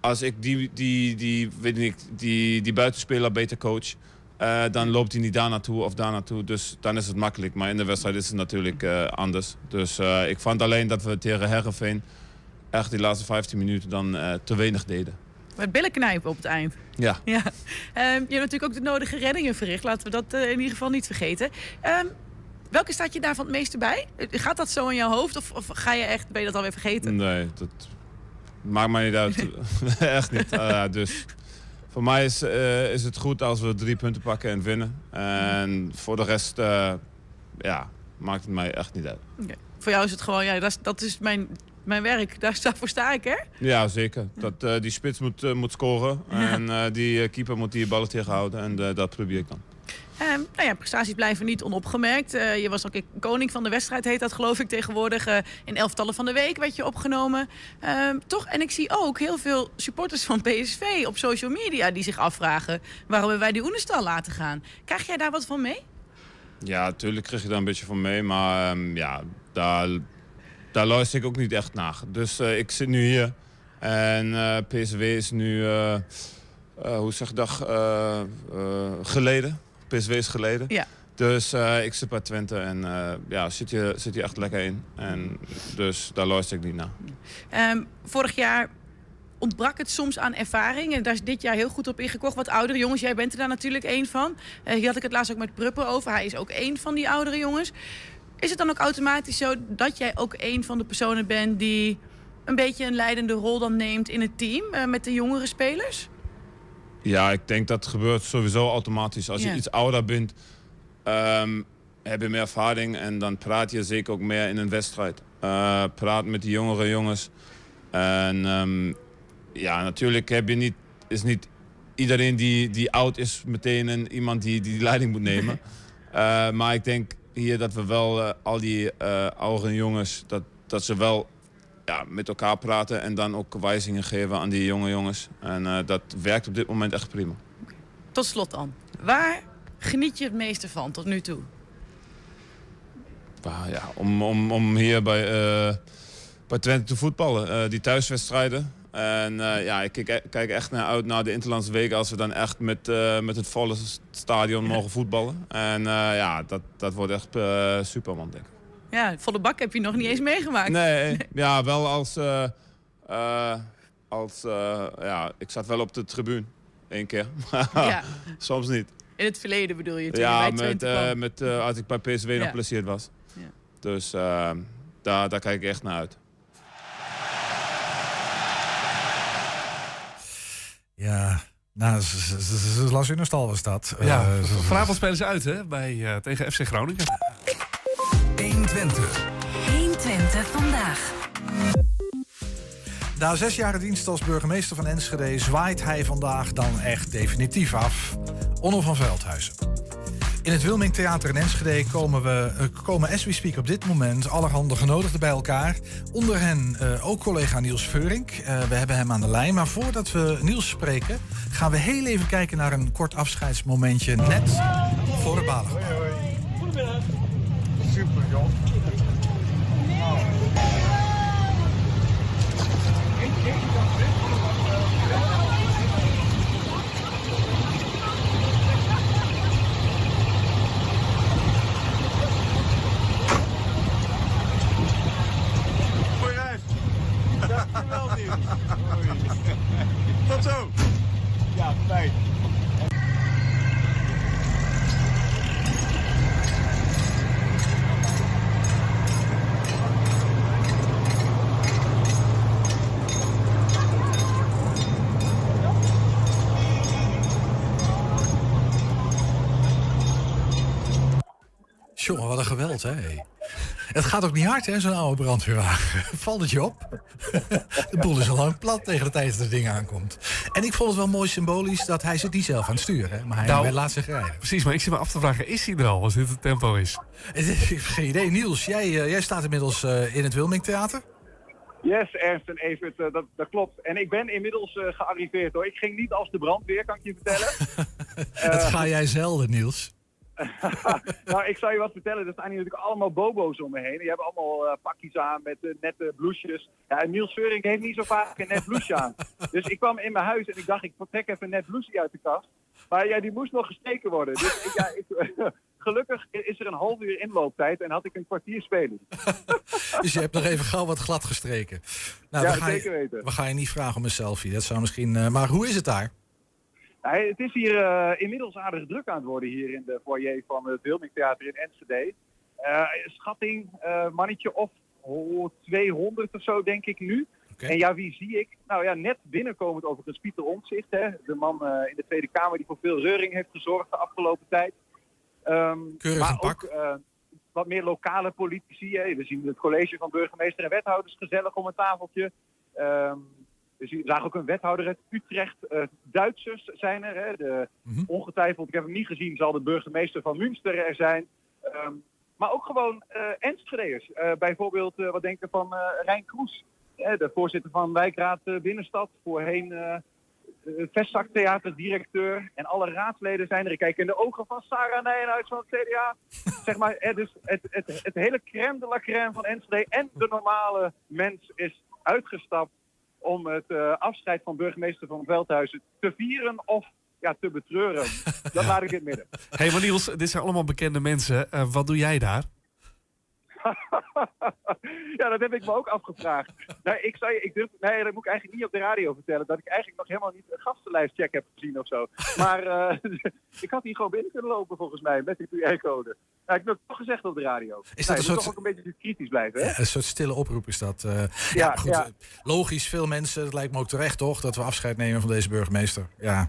als ik die, die, die, weet ik, die, die buitenspeler beter coach, eh, dan loopt hij niet daar naartoe of daar naartoe. Dus dan is het makkelijk. Maar in de wedstrijd is het natuurlijk eh, anders. Dus eh, ik vond alleen dat we tegen Herrenveen echt die laatste 15 minuten dan te weinig deden. Met billen knijpen op het eind. Ja. Ja. Ehm, je hebt natuurlijk ook de nodige reddingen verricht. Laten we dat in ieder geval niet vergeten. Ehm, welke staat je daarvan het meeste bij? Gaat dat zo in jouw hoofd of, of ga je echt, ben je dat alweer vergeten? Nee, dat maakt mij niet uit. Echt niet. Uh, dus voor mij is, uh, is het goed als we drie punten pakken en winnen. En voor de rest uh, ja, maakt het mij echt niet uit. Okay. Voor jou is het gewoon, ja, dat is, dat is mijn, mijn werk. Daar, daarvoor sta ik, hè? Ja, zeker. Dat, die spits moet, moet scoren. Ja. En die keeper moet die ballen tegenhouden. En dat probeer ik dan. Um, nou ja, prestaties blijven niet onopgemerkt. Uh, je was ook koning van de wedstrijd, heet dat geloof ik tegenwoordig. Uh, in elftallen van de week werd je opgenomen. Uh, toch, en ik zie ook heel veel supporters van PSV op social media die zich afvragen... waarom wij die Oenestal laten gaan. Krijg jij daar wat van mee? Ja, natuurlijk krijg je daar een beetje van mee. Maar um, ja, daar, daar luister ik ook niet echt naar. Dus ik zit nu hier en PSV is nu, hoe zeg ik dat, geleden... PSV is geleden. Ja. Dus uh, ik zit bij Twente en uh, ja, zit je, zit je echt lekker in. En dus daar luister ik niet naar. Um, vorig jaar ontbrak het soms aan ervaring. En daar is dit jaar heel goed op ingekocht. Wat oudere jongens, jij bent er daar natuurlijk één van. Uh, hier had ik het laatst ook met Pruppen over. Hij is ook één van die oudere jongens. Is het dan ook automatisch zo dat jij ook één van de personen bent... die een beetje een leidende rol dan neemt in het team met de jongere spelers? Ja, ik denk dat gebeurt sowieso automatisch. Als je iets ouder bent, um, heb je meer ervaring en dan praat je zeker ook meer in een wedstrijd. Uh, praat met die jongere jongens. En um, ja, natuurlijk heb je niet, is niet iedereen die, die oud is meteen een, iemand die, die leiding moet nemen. uh, maar ik denk hier dat we wel uh, al die oudere jongens, dat, dat ze wel ja, met elkaar praten en dan ook wijzingen geven aan die jonge jongens. En uh, dat werkt op dit moment echt prima. Tot slot dan. Waar geniet je het meeste van tot nu toe? Ah, ja, om, om, om hier bij, uh, bij Twente te voetballen. Uh, die thuiswedstrijden. En ja, ik kijk, kijk, echt naar uit naar de Interlandse weken als we dan echt met, met het volle stadion mogen voetballen. En ja, dat, dat wordt echt super, man, denk ik. Ja, volle bak heb je nog niet eens meegemaakt. Nee, ja, wel als... Uh, uh, als uh, ja, ik zat wel op de tribune. Eén keer. ja. Soms niet. In het verleden bedoel je? Ja, met, met, als ik bij PSV ja. nog plezier was. Ja. Dus daar, daar kijk ik echt naar uit. Ja, nou, Las Unestal was dat. Ja, vanavond spelen ze uit hè, bij, tegen FC Groningen. 120. 120 vandaag. Na zes jaren dienst als burgemeester van Enschede zwaait hij vandaag dan echt definitief af. Onno van Veldhuizen. In het Wilming Theater in Enschede komen, we, uh, komen as we speak op dit moment allerhande genodigden bij elkaar. Onder hen uh, ook collega Niels Veurink. Uh, we hebben hem aan de lijn. Maar voordat we Niels spreken, gaan we heel even kijken naar een kort afscheidsmomentje net voor het Balengebouw. Goedemiddag super, joh. Wat een geweld, hè? Het gaat ook niet hard, hè, zo'n oude brandweerwagen. Valt het je op? De boel is al lang plat tegen de tijd dat het ding aankomt. En ik vond het wel mooi symbolisch dat hij zit niet zelf aan het sturen. Hè? Maar hij nou, laat zich rijden. Precies, maar ik zit me af te vragen, is hij er al als dit het tempo is? Ik heb geen idee. Niels, jij, uh, jij staat inmiddels uh, in het Wilming Theater. Yes, Ernst en Evert, uh, dat, dat, klopt. En ik ben inmiddels gearriveerd hoor. Ik ging niet als de brandweer, kan ik je vertellen. dat ga jij zelden, Niels. nou, ik zal je wat vertellen. Er staan hier natuurlijk allemaal bobo's om me heen. Die hebben allemaal uh, pakjes aan met uh, nette blouses. Ja, en Niels Veurink heeft niet zo vaak een net blouseje aan. Dus ik kwam in mijn huis en ik dacht, ik trek even een net blouseje uit de kast. Maar ja, die moest nog gesteken worden. Dus ik, ja, ik, gelukkig is er een half uur inlooptijd en had ik een kwartier spelen. dus je hebt nog even gauw wat glad gestreken. Nou, ja, we gaan zeker je, weten. We gaan je niet vragen om een selfie. Dat zou misschien... Uh, maar hoe is het daar? Het is hier uh, inmiddels aardig druk aan het worden hier in de foyer van het Wilming Theater in Enschede. Uh, schatting, uh, mannetje of 200 of zo denk ik nu. En ja, wie zie ik? Nou ja, net binnenkomend overigens Pieter Omtzigt, hè, de man eh, in de Tweede Kamer die voor veel reuring heeft gezorgd de afgelopen tijd. Keurig maar pak. ook eh, wat meer lokale politici. Hè. We zien het college van burgemeester en wethouders gezellig om een tafeltje. Ehm, zien- zagen ook een wethouder uit Utrecht. Eh, Duitsers zijn er. Hè. De, Ongetwijfeld, ik heb hem niet gezien, zal de burgemeester van Münster er zijn. Ehm, maar ook gewoon eh Enschede'ers. Eh, bijvoorbeeld, wat denken van Rijn Kroes. de voorzitter van Wijkraad Binnenstad. Voorheen vestzaktheaterdirecteur. En alle raadsleden zijn er. Ik kijk in de ogen van Sarah Nijenhuis van het CDA. zeg maar, eh, dus het, het, het hele crème de la crème van Enschede en de normale mens is uitgestapt om het eh, afscheid van burgemeester van Veldhuizen te vieren of ja, te betreuren. Dat laat ik in het midden. Hé, hey, maar Niels, dit zijn allemaal bekende mensen. Eh, wat doe jij daar? ja, dat heb ik me ook afgevraagd. Nou, ik zei, ik durf, nee, dat moet ik eigenlijk niet op de radio vertellen. Dat ik eigenlijk nog helemaal niet een gastenlijstcheck heb gezien of zo. Maar eh, ik had hier gewoon binnen kunnen lopen volgens mij met die QR-code. Nou, ik heb het toch gezegd op de radio. Is nou, dat je een soort- toch ook een beetje kritisch blijven, hè? Ja, een soort stille oproep is dat. eh. ja, Ja, goed. ja. Logisch, veel mensen. Het lijkt me ook terecht, toch? Dat we afscheid nemen van deze burgemeester. Ja.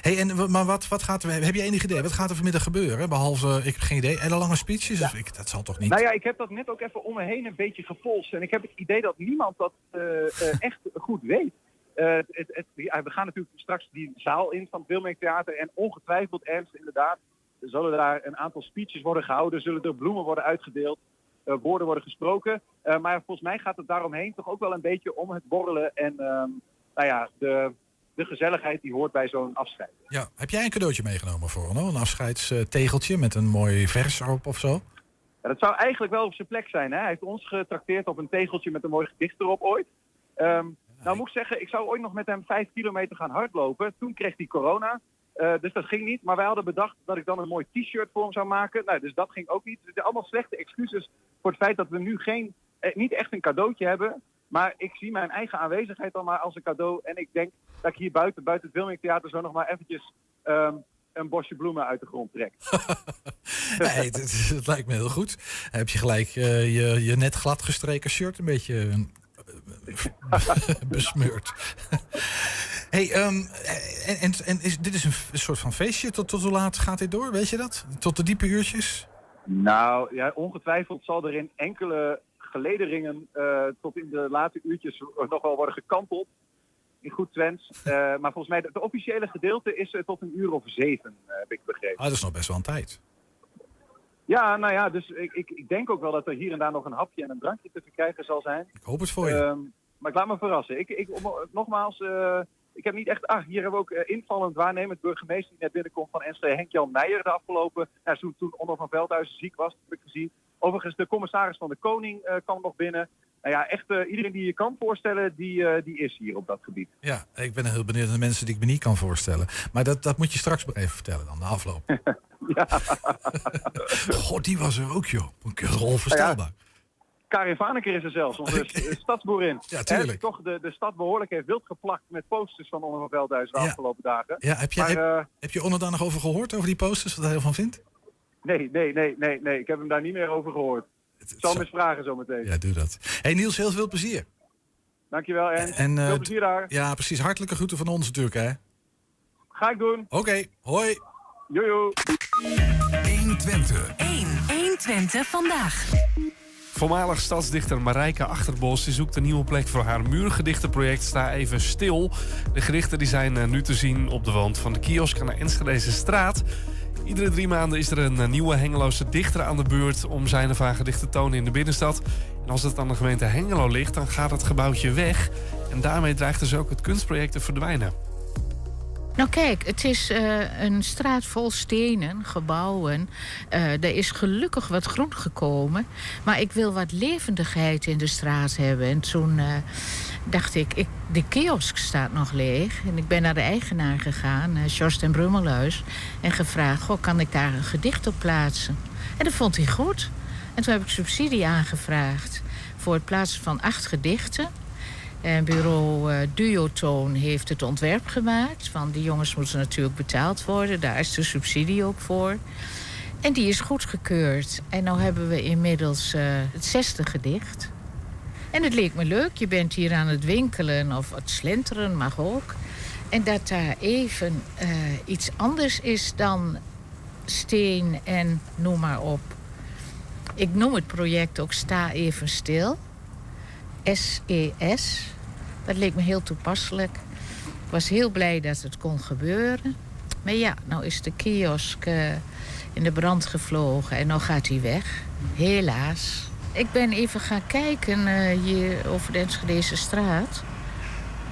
Hey, en, maar wat, wat gaat er... Heb je enig idee? Wat gaat er vanmiddag gebeuren? Behalve, ik heb geen idee. Hele lange speeches? Of ik, dat zal toch niet? Nou ja, ik heb dat net ook even om me heen een beetje gepolst. En ik heb het idee dat niemand dat eh, eh, echt goed weet. Eh, het, we gaan natuurlijk straks die zaal in van het Wilming Theater. En ongetwijfeld ernst inderdaad zullen daar een aantal speeches worden gehouden. Zullen er bloemen worden uitgedeeld. eh, woorden worden gesproken. Maar volgens mij gaat het daaromheen toch ook wel een beetje om het borrelen. En ehm, nou ja, de, de gezelligheid die hoort bij zo'n afscheid. Ja. Heb jij een cadeautje meegenomen voor Onno? Een afscheidstegeltje met een mooi vers erop of zo? Ja, dat zou eigenlijk wel op zijn plek zijn. Hè? Hij heeft ons getrakteerd op een tegeltje met een mooi gedicht erop ooit. Ehm, nou moet ik zeggen, ik zou ooit nog met hem vijf kilometer gaan hardlopen. Toen kreeg hij corona. Eh, dus dat ging niet. Maar wij hadden bedacht dat ik dan een mooi t-shirt voor hem zou maken. Nou, dus dat ging ook niet. Dus het zijn allemaal slechte excuses voor het feit dat we nu geen, eh, niet echt een cadeautje hebben. Maar ik zie mijn eigen aanwezigheid dan maar als een cadeau. En ik denk dat ik hier buiten, buiten het Wilming Theater zo nog maar eventjes ehm, een bosje bloemen uit de grond trek. Nee, het, het- het lijkt me heel goed. Heb je gelijk eh, je, je net glad gestreken shirt een beetje eh, besmeurd. hey, ehm, en, en, en is, dit is een soort van feestje. Tot, tot hoe laat gaat dit door? Weet je dat? Tot de diepe uurtjes? Nou, ja, ongetwijfeld zal er in enkele gelederingen eh, tot in de late uurtjes nog wel worden gekanteld. In goed Twents. Eh, maar volgens mij, het officiële gedeelte is eh, tot een uur of zeven, heb ik begrepen. Ah, dat is nog best wel een tijd. Ja, nou ja, dus ik, ik, ik denk ook wel dat er hier en daar nog een hapje en een drankje te verkrijgen zal zijn. Ik hoop het voor je. Ehm, maar ik laat me verrassen. Ik, ik, nogmaals, ik heb niet echt... Ah, hier hebben we ook invallend waarnemend burgemeester die net binnenkomt van Enschede, Henk-Jan Meijer, de afgelopen... Ja, toen, toen Onno van Veldhuizen ziek was, heb ik gezien. Overigens, de commissaris van de Koning eh, kwam nog binnen. Nou ja, echt eh, iedereen die je kan voorstellen, die, eh, die is hier op dat gebied. Ja, ik ben heel benieuwd naar de mensen die ik me niet kan voorstellen. Maar dat, dat moet je straks maar even vertellen dan, de afloop. God, die was er ook, joh. Onvoorstelbaar. Karin Vaneker is er zelfs, onze stadsboerin. Ja, tuurlijk. Toch de, de stad behoorlijk heeft wild geplakt met posters van Onno van Veldhuizen de Ja. afgelopen dagen. Ja, heb, je, Maar, heb, heb je Onno daar nog over gehoord, over die posters, wat hij ervan vindt? Nee, nee, nee, nee, nee. Ik heb hem daar niet meer over gehoord. Zal hem eens vragen zometeen. Ja, doe dat. hey Niels, heel veel plezier. Dankjewel, Ernst. En, eh, Veel plezier daar. Ja, precies. Hartelijke groeten van ons natuurlijk, hè. Ga ik doen. Oké, hoi. Jojo. 120. 1. 120 vandaag. Voormalig stadsdichter Marijke Achterbos die zoekt een nieuwe plek voor haar muurgedichtenproject Sta even stil. De gedichten die zijn eh, nu te zien op de wand van de kiosk aan de Enschedeze straat. Iedere drie maanden is er een eh, nieuwe Hengeloze dichter aan de beurt om zijn of haar gedicht te tonen in de binnenstad. En als het aan de gemeente Hengelo ligt, dan gaat het gebouwtje weg. En daarmee dreigt dus ook het kunstproject te verdwijnen. Nou kijk, het is eh, een straat vol stenen, gebouwen. Eh, er is gelukkig wat groen gekomen. Maar ik wil wat levendigheid in de straat hebben. En toen dacht ik, ik, de kiosk staat nog leeg. En ik ben naar de eigenaar gegaan, uh, Jorst en Brummelhuis. En gevraagd, goh, kan ik daar een gedicht op plaatsen? En dat vond hij goed. En toen heb ik subsidie aangevraagd voor het plaatsen van acht gedichten. En bureau uh, Duotoon heeft het ontwerp gemaakt. Van die jongens moeten natuurlijk betaald worden. Daar is de subsidie ook voor. En die is goedgekeurd. En nu hebben we inmiddels uh, het zesde gedicht. En het leek me leuk. Je bent hier aan het winkelen of het slenteren mag ook. En dat daar even eh, iets anders is dan steen en noem maar op. Ik noem het project ook Sta Even Stil. SES. Dat leek me heel toepasselijk. Ik was heel blij dat het kon gebeuren. Maar ja, nou is de kiosk eh, in de brand gevlogen en nu gaat hij weg. Helaas. Ik ben even gaan kijken eh, hier over de straat.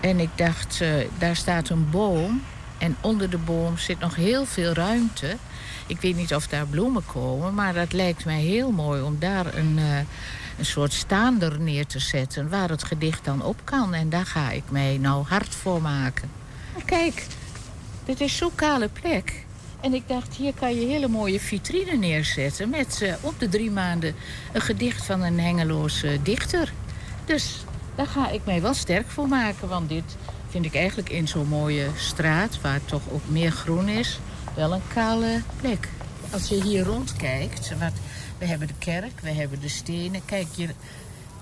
En ik dacht, eh, daar staat een boom. En onder de boom zit nog heel veel ruimte. Ik weet niet of daar bloemen komen, maar dat lijkt mij heel mooi om daar een, eh, een soort staander neer te zetten waar het gedicht dan op kan. En daar ga ik mij nou hard voor maken. Kijk, dit is zo'n kale plek. En ik dacht, hier kan je hele mooie vitrine neerzetten met eh, op de drie maanden een gedicht van een Hengeloze dichter. Dus daar ga ik mij wel sterk voor maken, want dit vind ik eigenlijk in zo'n mooie straat, waar toch ook meer groen is, wel een kale plek. Als je hier rondkijkt, wat, we hebben de kerk, we hebben de stenen. Kijk, je,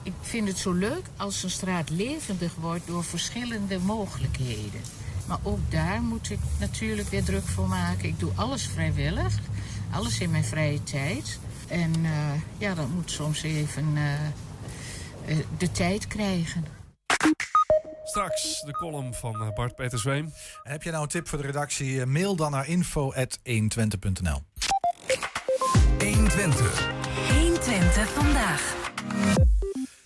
ik vind het zo leuk als een straat levendig wordt door verschillende mogelijkheden. Maar ook daar moet ik natuurlijk weer druk voor maken. Ik doe alles vrijwillig, alles in mijn vrije tijd. En eh, ja, dat moet soms even eh, eh, de tijd krijgen. Straks de column van Bart Peter Zweem. Heb je nou een tip voor de redactie? Mail dan naar info.120.nl 120. 120 vandaag.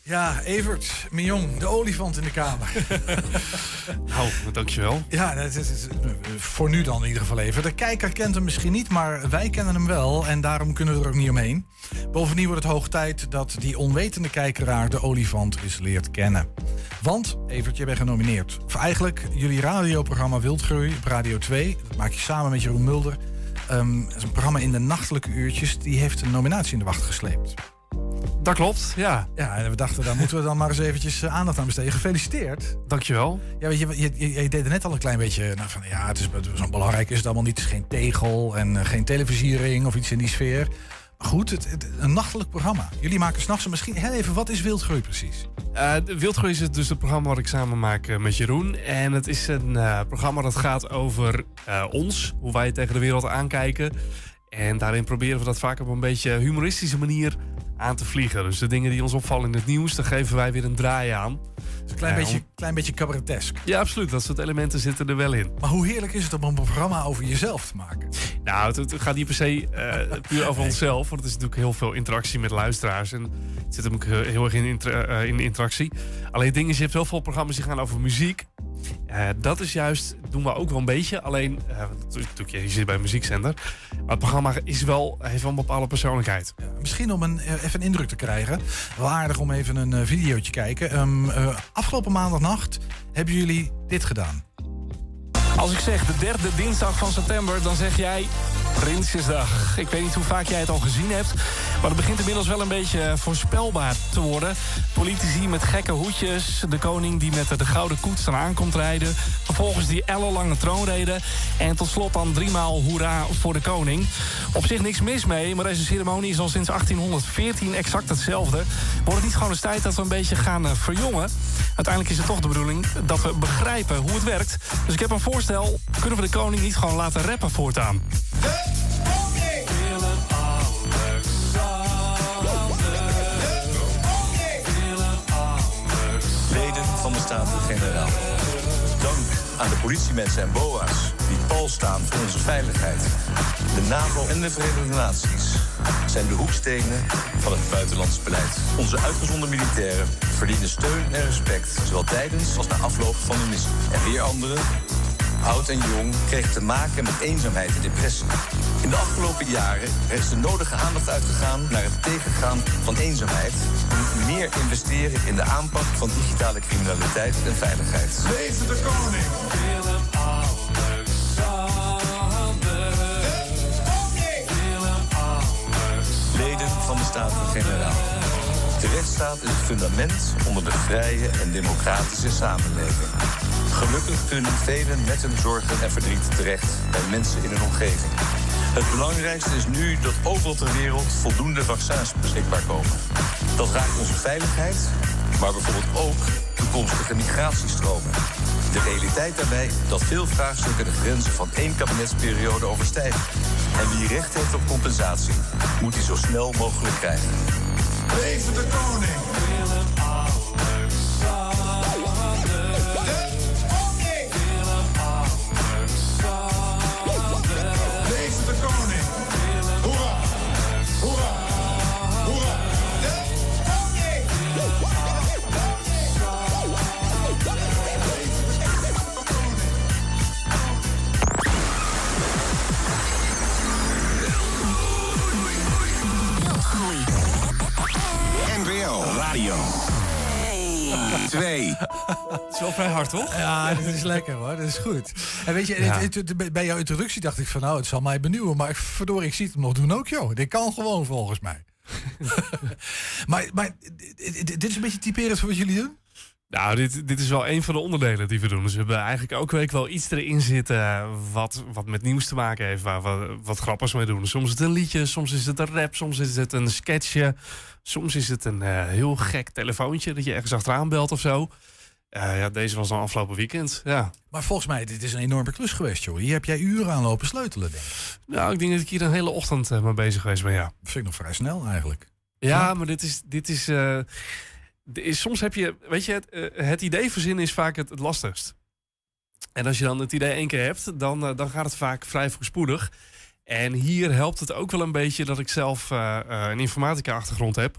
Ja, Evert, Mignon, de olifant in de kamer. nou, dankjewel. Ja, dat is, is- voor nu dan in ieder geval even. De kijker kent hem misschien niet, maar wij kennen hem wel. En daarom kunnen we er ook niet omheen. Bovendien wordt het hoog tijd dat die onwetende kijkeraar de olifant eens leert kennen. Want, Evert, je bent genomineerd. Voor eigenlijk jullie radioprogramma Wildgroei op Radio 2. Dat maak je samen met Jeroen Mulder. Ehm, dat is een programma in de nachtelijke uurtjes. Die heeft een nominatie in de wacht gesleept. Dat klopt, ja. Ja, en we dachten, daar moeten we dan maar eens eventjes eh, aandacht aan besteden. Gefeliciteerd. Dankjewel. Ja, weet je, je, je, je deed er net al een klein beetje nou, van, ja, het is zo belangrijk is het allemaal niet. Het is geen tegel en eh, geen televisiering of iets in die sfeer. Maar goed, het, het- een nachtelijk programma. Jullie maken s'nachts misschien heel even, wat is Wildgroei precies? De Wildgroei is het dus het programma wat ik samen maak met Jeroen. En het is een programma dat gaat over ons, hoe wij tegen de wereld aankijken. En daarin proberen we dat vaak op een beetje humoristische manier aan te vliegen. Dus de dingen die ons opvallen in het nieuws, daar geven wij weer een draai aan. Dus een klein, beetje, om- klein beetje cabaretesk. Ja, absoluut. Dat soort elementen zitten er wel in. Maar hoe heerlijk is het om een programma over jezelf te maken? Nou, het, het gaat niet per se eh, puur over onszelf. Want het is natuurlijk heel veel interactie met luisteraars. En het zit hem ook heel erg in, inter- eh, in interactie. Alleen het ding is, je hebt heel veel programma's die gaan over muziek. Eh, dat is juist, doen we ook wel een beetje. Alleen, eh, natuurlijk, je zit bij een muziekzender. Maar het programma is wel, heeft wel een bepaalde persoonlijkheid. Misschien om een, eh, even een indruk te krijgen. Wel aardig om even een eh, videootje te kijken. Ehm, eh, afgelopen maandagnacht hebben jullie dit gedaan. Als ik zeg de derde dinsdag van september, dan zeg jij Prinsjesdag. Ik weet niet hoe vaak jij het al gezien hebt, maar het begint inmiddels wel een beetje voorspelbaar te worden. Politici met gekke hoedjes, de koning die met de gouden koets eraan komt rijden, vervolgens die ellenlange troonrede en tot slot dan driemaal hoera voor de koning. Op zich niks mis mee, maar deze ceremonie is al sinds 1814 exact hetzelfde. Wordt het niet gewoon eens tijd dat we een beetje gaan eh, verjongen? Uiteindelijk is het toch de bedoeling dat we begrijpen hoe het werkt. Dus ik heb een voorstel. Kunnen we de koning niet gewoon laten rappen voortaan? Staten-Generaal. Dank aan de politiemensen en BOA's die pal staan voor onze veiligheid. De NAVO en de Verenigde Naties zijn de hoekstenen van het buitenlands beleid. Onze uitgezonden militairen verdienen steun en respect, zowel tijdens als na afloop van de missie. En weer anderen, oud en jong, kregen te maken met eenzaamheid en depressie. In de afgelopen jaren is de nodige aandacht uitgegaan naar het tegengaan van eenzaamheid. We moeten meer investeren in de aanpak van digitale criminaliteit en veiligheid. Leven de koning. Leden van de Staten-Generaal. De rechtsstaat is het fundament onder de vrije en democratische samenleving. Gelukkig kunnen velen met hun zorgen en verdriet terecht bij mensen in hun omgeving. Het belangrijkste is nu dat overal ter wereld voldoende vaccins beschikbaar komen. Dat raakt onze veiligheid Maar bijvoorbeeld ook toekomstige migratiestromen. De realiteit daarbij dat veel vraagstukken de grenzen van één kabinetsperiode overstijgen. En wie recht heeft op compensatie, moet die zo snel mogelijk krijgen. Leven de koning. Radio 2. Het is wel vrij hard, toch? Ja, dit is lekker hoor. Dat is goed. En weet je, Ja. het- het- bij jouw introductie dacht ik van nou, het zal mij benieuwen. Maar verdorie, ik zie het hem nog doen ook, joh. Dit kan gewoon volgens mij. maar maar dit dit is een beetje typerend voor wat jullie doen? Nou, dit, dit is wel een van de onderdelen die we doen. Dus we hebben eigenlijk elke week wel iets erin zitten wat, wat met nieuws te maken heeft, waar we wat grappigs mee doen. Soms is het een liedje, soms is het een rap, soms is het een sketchje. Soms is het een eh, heel gek telefoontje dat je ergens achteraan belt of zo. Eh, ja, deze was dan afgelopen weekend, ja. Maar volgens mij, dit is een enorme klus geweest, joh. Hier heb jij uren aan lopen sleutelen, denk ik. Nou, ik denk dat ik hier een hele ochtend eh, mee bezig geweest ben, ja. Dat vind ik nog vrij snel eigenlijk. Ja, maar dit is. Dit is, eh, is soms heb je. Weet je, het, eh, het idee verzinnen is vaak het, het lastigst. En als je dan het idee één keer hebt, dan, eh, dan gaat het vaak vrij voorspoedig. En hier helpt het ook wel een beetje dat ik zelf eh, een informatica-achtergrond heb.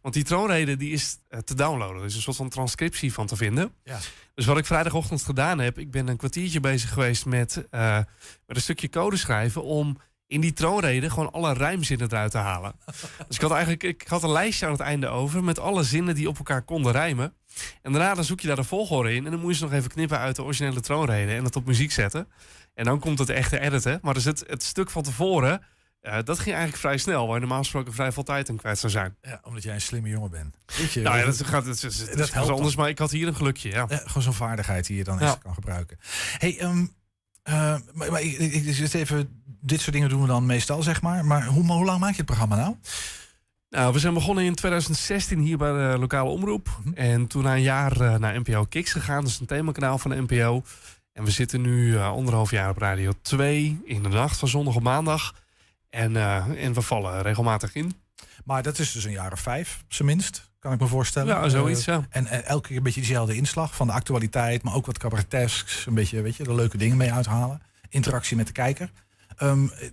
Want die troonrede die is te downloaden. Er is een soort van transcriptie van te vinden. Ja. Dus wat ik vrijdagochtend gedaan heb, ik ben een kwartiertje bezig geweest met, met een stukje code schrijven om in die troonrede gewoon alle rijmzinnen eruit te halen. dus ik had eigenlijk ik had een lijstje aan het einde over met alle zinnen die op elkaar konden rijmen. En daarna dan zoek je daar de volgorde in en dan moet je ze nog even knippen uit de originele troonrede en dat op muziek zetten. En dan komt het echte editen. Maar dus het, het stuk van tevoren, eh, dat ging eigenlijk vrij snel, waar je normaal gesproken vrij veel tijd aan kwijt zou zijn. Ja, omdat jij een slimme jongen bent. Weet je, Nou ja, dat gaat dat helpt anders, dan. maar ik had hier een gelukje. Ja. Ja, gewoon zo'n vaardigheid die je dan Ja. echt kan gebruiken. Hey, ehm, eh, maar, maar ik, ik, ik zit even, dit soort dingen doen we dan meestal, zeg maar. Maar hoe, hoe lang maak je het programma nou? Nou, we zijn begonnen in 2016 hier bij de lokale omroep. En toen na een jaar eh, naar NPO Kicks gegaan. Dat is een themakanaal van de NPO. En we zitten nu eh, anderhalf jaar op Radio 2 in de nacht van zondag op maandag. En, eh, en we vallen regelmatig in. Maar dat is dus een jaar of vijf, op zijn minst, kan ik me voorstellen. Ja, zoiets, ja. En, en elke keer een beetje diezelfde inslag van de actualiteit, maar ook wat cabaretesks. Een beetje, weet je, de leuke dingen mee uithalen. Interactie met de kijker. Ehm, eh, eh,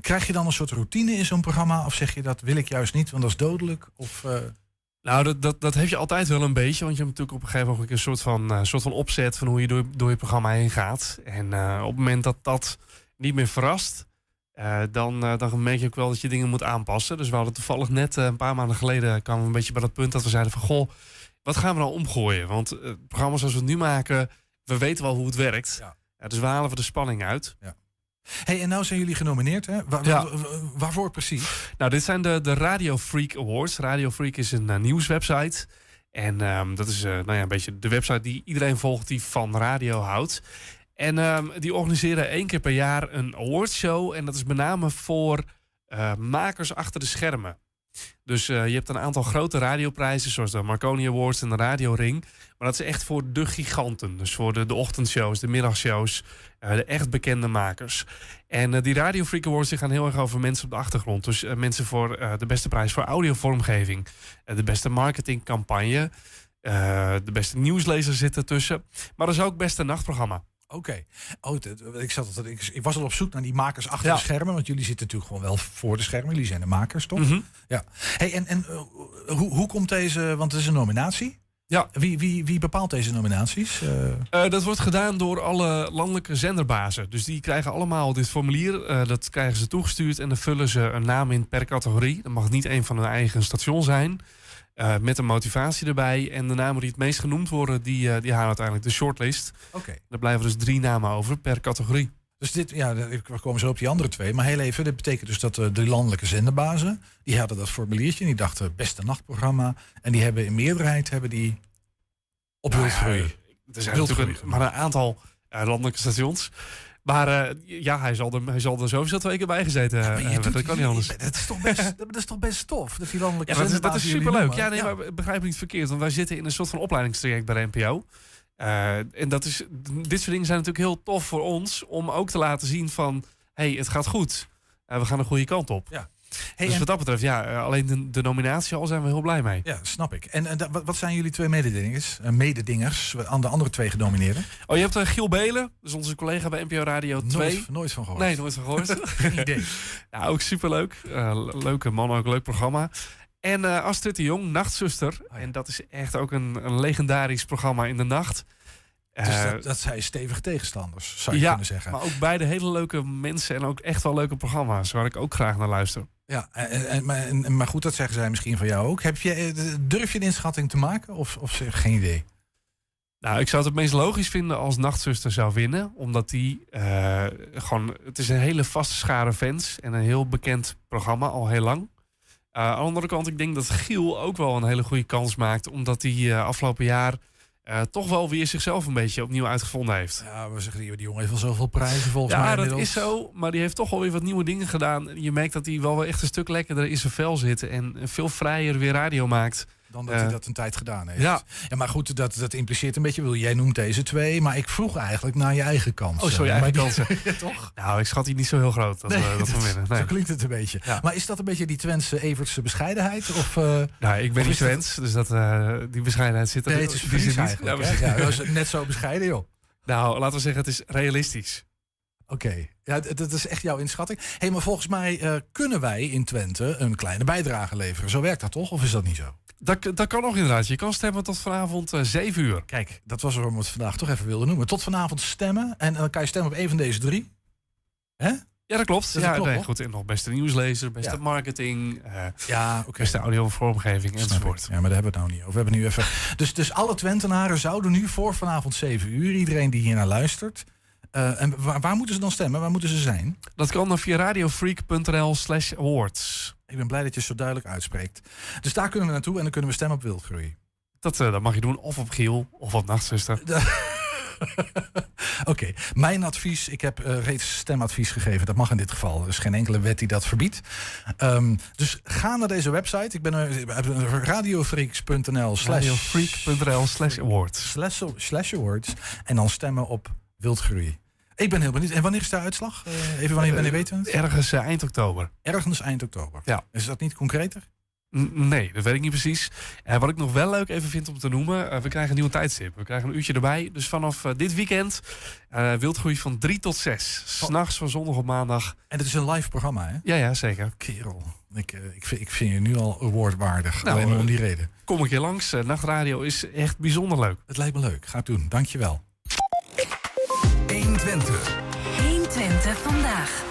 krijg je dan een soort routine in zo'n programma? Of zeg je dat wil ik juist niet, want dat is dodelijk? Of, eh, Nou, dat, dat, dat heb je altijd wel een beetje. Want je hebt natuurlijk op een gegeven moment een soort van, eh, soort van opzet van hoe je door, door je programma heen gaat. En eh, op het moment dat dat niet meer verrast, dan, dan merk je ook wel dat je dingen moet aanpassen. Dus we hadden toevallig net een paar maanden geleden kwamen we een beetje bij dat punt dat we zeiden van goh, wat gaan we nou omgooien? Want eh, het programma zoals we het nu maken, we weten wel hoe het werkt. Ja, dus we halen we de spanning uit. Hey, en nou zijn jullie genomineerd, hè? Wa- Ja. wa- wa- waarvoor precies? Nou, dit zijn de, de Radio Freak Awards. Radio Freak is een eh, nieuwswebsite. En ehm, dat is eh, nou ja, een beetje de website die iedereen volgt die van radio houdt. En ehm, die organiseren één keer per jaar een awardshow. En dat is met name voor eh, makers achter de schermen. Dus eh, je hebt een aantal grote radioprijzen, zoals de Marconi Awards en de Radio Ring. Maar dat is echt voor de giganten. Dus voor de, de ochtendshows, de middagshows, eh, de echt bekende makers. En eh, die Radio Freak Awards die gaan heel erg over mensen op de achtergrond. Dus mensen voor de beste prijs voor audiovormgeving. de beste marketingcampagne. de beste nieuwslezer zit ertussen. Maar dat is ook beste nachtprogramma. Oké. Oh, dat- ik, zat, ik, ik was al op zoek naar die makers achter Ja. de schermen. Want jullie zitten natuurlijk gewoon wel voor de schermen. Jullie zijn de makers, toch? Mhm. Ja. Hey, en en eh, hoe, hoe komt deze... Want het is een nominatie. Ja. Wie, wie, wie bepaalt deze nominaties? Eh, Eh, dat wordt gedaan door alle landelijke zenderbazen. Dus die krijgen allemaal dit formulier. dat krijgen ze toegestuurd en dan vullen ze een naam in per categorie. Dat mag niet een van hun eigen station zijn. Eh, met een motivatie erbij. En de namen die het meest genoemd worden, die, eh, die halen uiteindelijk de shortlist. Oké. Er blijven dus drie namen over per categorie. Dus dit, ja, we komen zo op die andere twee. Maar heel even, dit betekent dus dat eh, de landelijke zenderbazen... die hadden dat formuliertje en die dachten beste nachtprogramma. En die hebben in meerderheid hebben die op Nou ja, groei. Er zijn natuurlijk een- maar een aantal landelijke stations. Maar eh, ja, hij zal, er, hij zal er sowieso twee keer bij gezeten je hebben. doet- Dat kan niet anders. Dat is toch best, dat is toch best tof, dat die landelijke Ja, dat, is- dat is superleuk. Ja, nee, maar begrijp me niet verkeerd. Want wij zitten in een soort van opleidingstraject bij de NPO. Eh, en dat is, dit soort dingen zijn natuurlijk heel tof voor ons. Om ook te laten zien van, hey, het gaat goed. Eh, we gaan de goede kant op. Ja. Dus en- wat dat betreft, ja, eh, alleen de, de nominatie al zijn we heel blij mee. Ja, snap ik. En, wat, wat zijn jullie twee mededingers, eh, mededingers aan de andere twee genomineerden? Oh, je hebt uh, Giel Belen, dus onze collega bij NPO Radio 2. Nooit, nooit van gehoord. Nee, nooit van gehoord. Geen idee. Ja, ook superleuk. Leuke man, ook een leuk programma. En Astrid de Jong, Nachtzuster. Oh En dat is echt ook een, een legendarisch programma in de nacht. Dus dat, dat zijn stevige tegenstanders, zou je ja, kunnen zeggen. maar ook beide hele leuke mensen en ook echt wel leuke programma's waar ik ook graag naar luister. Ja, en, maar, maar goed, dat zeggen zij misschien van jou ook. Heb je, eh, durf je een inschatting te maken of, of geen idee? Nou, ik zou het het meest logisch vinden als Nachtzuster zou winnen. Omdat die eh, gewoon... Het is een hele vaste schare fans en een heel bekend programma al heel lang. Eh, aan de andere kant, ik denk dat Giel ook wel een hele goede kans maakt. Omdat hij afgelopen jaar eh, toch wel weer zichzelf een beetje opnieuw uitgevonden heeft. Ja, we zeggen, die die jongen heeft wel zoveel prijzen volgens ja, mij dat inmiddels. is zo. Maar die heeft toch wel weer wat nieuwe dingen gedaan. Je merkt dat hij wel weer echt een stuk lekkerder in zijn vel zit. En veel vrijer weer radio maakt. Dan dat Eh, hij dat een tijd gedaan heeft. ja. ja maar goed, dat, dat impliceert een beetje. wil Jij noemt deze twee, maar ik vroeg eigenlijk naar je eigen kans. Oh, zo je eigen kansen. ja, toch? Nou, ik schat die niet zo heel groot dat, Nee, we, dat winnen. Nee. Zo klinkt het een beetje. Maar is dat een beetje die Twentse Evertse bescheidenheid? Of, eh, Nou, ik ben niet Twents, dus dat, eh, die bescheidenheid zit er Nee, het is Fries niet. eigenlijk. Ja, dat is net zo bescheiden, joh. Nou, laten we zeggen, het is realistisch. Oké, ja, dat is echt jouw inschatting. hey, maar volgens mij eh, kunnen wij in Twente een kleine bijdrage leveren. Zo werkt dat toch? Of is dat niet zo? Dat, dat kan nog inderdaad. Je kan stemmen tot vanavond eh 7 uur. Kijk, dat was waarom we het vandaag toch even wilden noemen. Tot vanavond stemmen. En dan kan je stemmen op een van deze drie. Hè? Ja, dat klopt. Dat ja, klopt, nee, goed. En nog beste nieuwslezer, beste Ja. marketing, eh, Ja, beste audio en vormgeving Snap enzovoort. Ja, maar daar hebben we het nou niet over. We hebben nu even... dus, dus alle Twentenaren zouden nu voor vanavond 7 uur, iedereen die hier naar luistert. Eh, en waar, waar moeten ze dan stemmen? Waar moeten ze zijn? Dat kan dan via radiofreak.nl slash awards. Ik ben blij dat je het zo duidelijk uitspreekt. Dus daar kunnen we naartoe en dan kunnen we stemmen op wildgroei. Dat, eh, dat mag je doen of op Giel of op Nachtzuster. Oké, mijn advies. Ik heb eh, reeds stemadvies gegeven. Dat mag in dit geval. Er is geen enkele wet die dat verbiedt. Ehm, dus ga naar deze website. Ik ben er radiofreaks.nl slash Radiofreak.nl slash awards. slash, slash awards. En dan stemmen op wildgroei. Ik ben heel benieuwd. En wanneer is de uitslag? Eh, even wanneer, wanneer weten we het? Ergens eh, eind oktober. Ergens eind oktober. Ja. Is dat niet concreter? Nee, dat weet ik niet precies. Eh, wat ik nog wel leuk even vind om te noemen, eh, we krijgen een nieuwe tijdstip. We krijgen een uurtje erbij. Dus vanaf eh, dit weekend eh wildgroei van 3 tot 6. S'nachts van zondag op maandag. En het is een live programma, hè? Ja, ja, zeker. Kerel. Ik, eh, ik, vind, ik vind je nu al awardwaardig. Nou, alleen om eh, die reden. Kom een keer langs. Eh, Nachtradio is echt bijzonder leuk. Het lijkt me leuk. Ga het doen. Dankjewel. 120. 120 vandaag.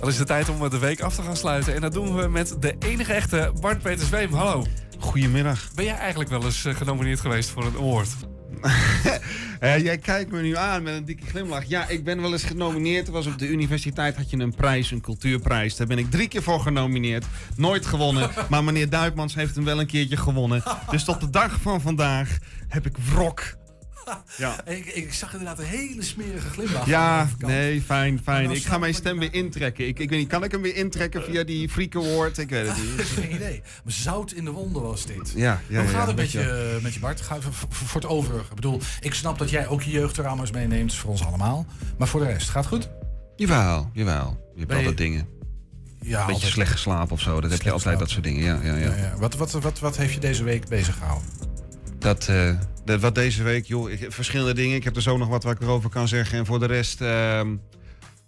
Dan is het tijd om de week af te gaan sluiten. En dat doen we met de enige echte Bart Peter Zweem. Hallo. Goedemiddag. Ben jij eigenlijk wel eens eh, genomineerd geweest voor een award? Eh, jij kijkt me nu aan met een dikke glimlach. Ja, ik ben wel eens genomineerd. Er was op de universiteit had je een prijs, een cultuurprijs. Daar ben ik drie keer voor genomineerd. Nooit gewonnen. Maar meneer Duikmans heeft hem wel een keertje gewonnen. Dus tot de dag van vandaag heb ik wrok. Ja. Ik, ik zag inderdaad een hele smerige glimlach. Ja, nee, fijn, fijn. Ik ga mijn stem weer intrekken. Ik, ik weet niet, kan ik hem weer intrekken via die Freak Award? Ik weet het niet. Geen idee. Maar zout in de wonden was dit. Ja, ja, Hoe ja, gaat het met je je, met je Bart? Ga even voor, het overige. Ik bedoel, ik snap dat jij ook je jeugdtrauma's meeneemt. Voor ons allemaal. Maar voor de rest, gaat het goed? Jawel, jawel. Je hebt altijd dingen. Ja, Beetje altijd. slecht geslapen of zo. Dat heb je altijd, dat soort dingen. Ja, ja, ja. Ja, ja. Wat, wat, wat, wat heeft je deze week bezig gehouden? Dat, eh, dat, wat deze week, joh, ik, verschillende dingen. Ik heb er zo nog wat waar ik erover kan zeggen. En voor de rest, ehm,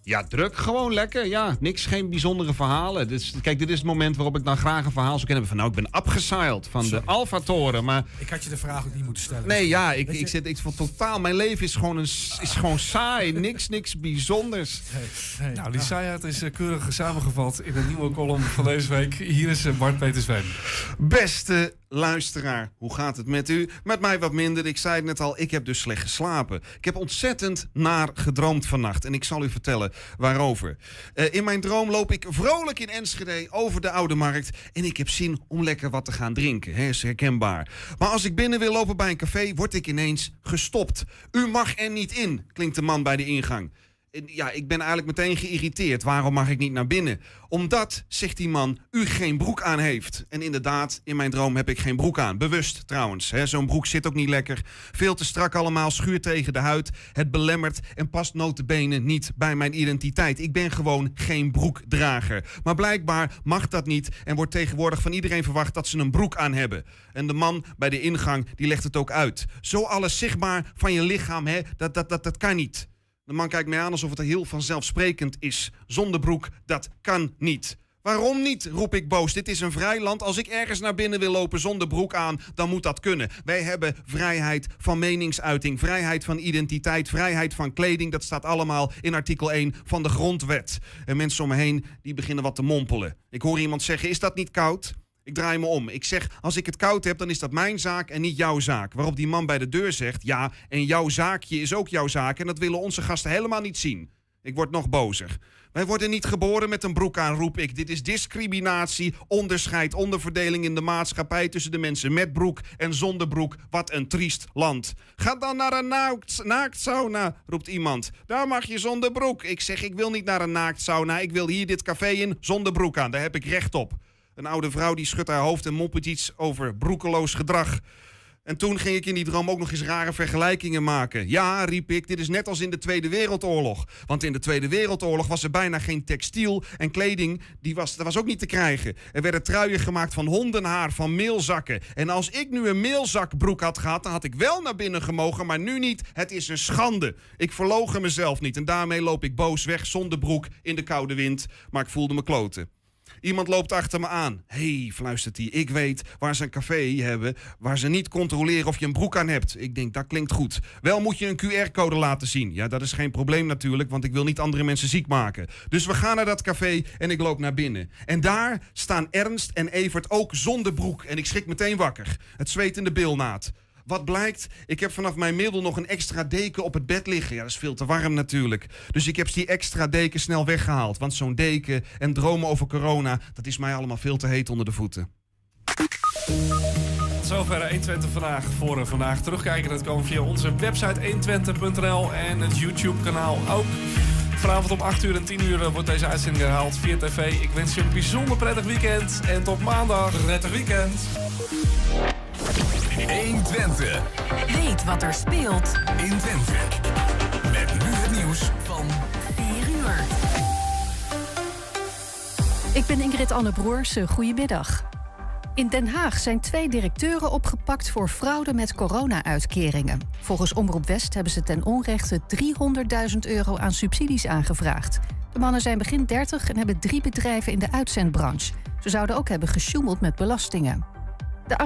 ja, druk. Gewoon lekker. Ja, niks, geen bijzondere verhalen. Dus, kijk, dit is het moment waarop ik dan graag een verhaal zou kennen. Van, nou, ik ben abgeseild van de Alfa-toren. Maar Ik had je de vraag ook niet moeten stellen. nee, ja, ik, ik zit ik vond totaal... Mijn leven is gewoon, een, is gewoon saai. Niks, niks bijzonders. Nee, Nou, die saaiheid is eh, keurig samengevat in een nieuwe column van deze week. Hier is eh, Bart Peter Zweem. Beste luisteraar, hoe gaat het met u? Met mij wat minder. Ik zei het net al, ik heb dus slecht geslapen. Ik heb ontzettend naar gedroomd vannacht. En ik zal u vertellen, waarover. Eh, in mijn droom loop ik vrolijk in Enschede over de Oude Markt. En ik heb zin om lekker wat te gaan drinken. Hè, is herkenbaar. Maar als ik binnen wil lopen bij een café, word ik ineens gestopt. U mag er niet in, klinkt de man bij de ingang. En Ja, ik ben eigenlijk meteen geïrriteerd. Waarom mag ik niet naar binnen? Omdat, zegt die man, u geen broek aan heeft. En inderdaad, in mijn droom heb ik geen broek aan. Bewust trouwens. Zo'n broek zit ook niet lekker. Veel te strak allemaal, schuurt tegen de huid. Het belemmert en past notenbenen niet bij mijn identiteit. Ik ben gewoon geen broekdrager. Maar blijkbaar mag dat niet en wordt tegenwoordig van iedereen verwacht dat ze een broek aan hebben. En de man bij de ingang, die legt het ook uit. Zo alles zichtbaar van je lichaam, hè, dat, dat, dat, dat kan niet. De man kijkt mij aan alsof het heel vanzelfsprekend is. Zonder broek, dat kan niet. Waarom niet? roep ik boos. Dit is een vrij land. Als ik ergens naar binnen wil lopen zonder broek aan, dan moet dat kunnen. Wij hebben vrijheid van meningsuiting, vrijheid van identiteit, vrijheid van kleding. Dat staat allemaal in artikel 1 van de grondwet. En mensen om me heen die beginnen wat te mompelen. Ik hoor iemand zeggen: Is dat niet koud? Ik draai me om. Ik zeg, als ik het koud heb, dan is dat mijn zaak en niet jouw zaak. Waarop die man bij de deur zegt, ja, en jouw zaakje is ook jouw zaak. En dat willen onze gasten helemaal niet zien. Ik word nog bozer. Wij worden niet geboren met een broek aan, roep ik. Dit is discriminatie, onderscheid, onderverdeling in de maatschappij tussen de mensen met broek en zonder broek. Wat een triest land. Ga dan naar een naakt, naaktsauna, roept iemand. Daar mag je zonder broek. Ik zeg, ik wil niet naar een naaktsauna. Ik wil hier dit café in zonder broek aan. Daar heb ik recht op. Een oude vrouw die schudt haar hoofd en moppert iets over broekeloos gedrag. En toen ging ik in die droom ook nog eens rare vergelijkingen maken. Ja, riep ik, dit is net als in de Tweede Wereldoorlog. Want in de Tweede Wereldoorlog was er bijna geen textiel en kleding. Die was, dat was ook niet te krijgen. Er werden truien gemaakt van hondenhaar, van meelzakken. En als ik nu een meelzakbroek had gehad, dan had ik wel naar binnen gemogen, maar nu niet. Het is een schande. Ik verlogen mezelf niet. En daarmee loop ik boos weg zonder broek in de koude wind. Maar ik voelde me kloten. Iemand loopt achter me aan. Hé, hey, fluistert hij, ik weet waar ze een café hebben... waar ze niet controleren of je een broek aan hebt. Ik denk, dat klinkt goed. Wel moet je een QR-code laten zien. Ja, dat is geen probleem natuurlijk, want ik wil niet andere mensen ziek maken. Dus we gaan naar dat café en ik loop naar binnen. En daar staan Ernst en Evert ook zonder broek. En ik schrik meteen wakker. Het zweet in de bilnaad. Wat blijkt? Ik heb vanaf mijn middel nog een extra deken op het bed liggen. Ja, dat is veel te warm natuurlijk. Dus ik heb die extra deken snel weggehaald. Want zo'n deken en dromen over corona, dat is mij allemaal veel te heet onder de voeten. Zover 120 vandaag voor eh, vandaag. Terugkijken, dat kan via onze website 120.nl en het YouTube-kanaal ook. Vanavond om 8 uur en 10 uur wordt deze uitzending herhaald via tv. Ik wens je een bijzonder prettig weekend en tot maandag. Prettig weekend. 120. Weet wat er speelt in Twente. Met nu het nieuws van 4 uur. Ik ben Ingrid Anne Broers. Goedemiddag. In Den Haag zijn twee directeuren opgepakt voor fraude met corona-uitkeringen. Volgens Omroep West hebben ze ten onrechte 300.000 euro aan subsidies aangevraagd. De mannen zijn begin 30 en hebben drie bedrijven in de uitzendbranche. Ze zouden ook hebben gesjoemeld met belastingen. De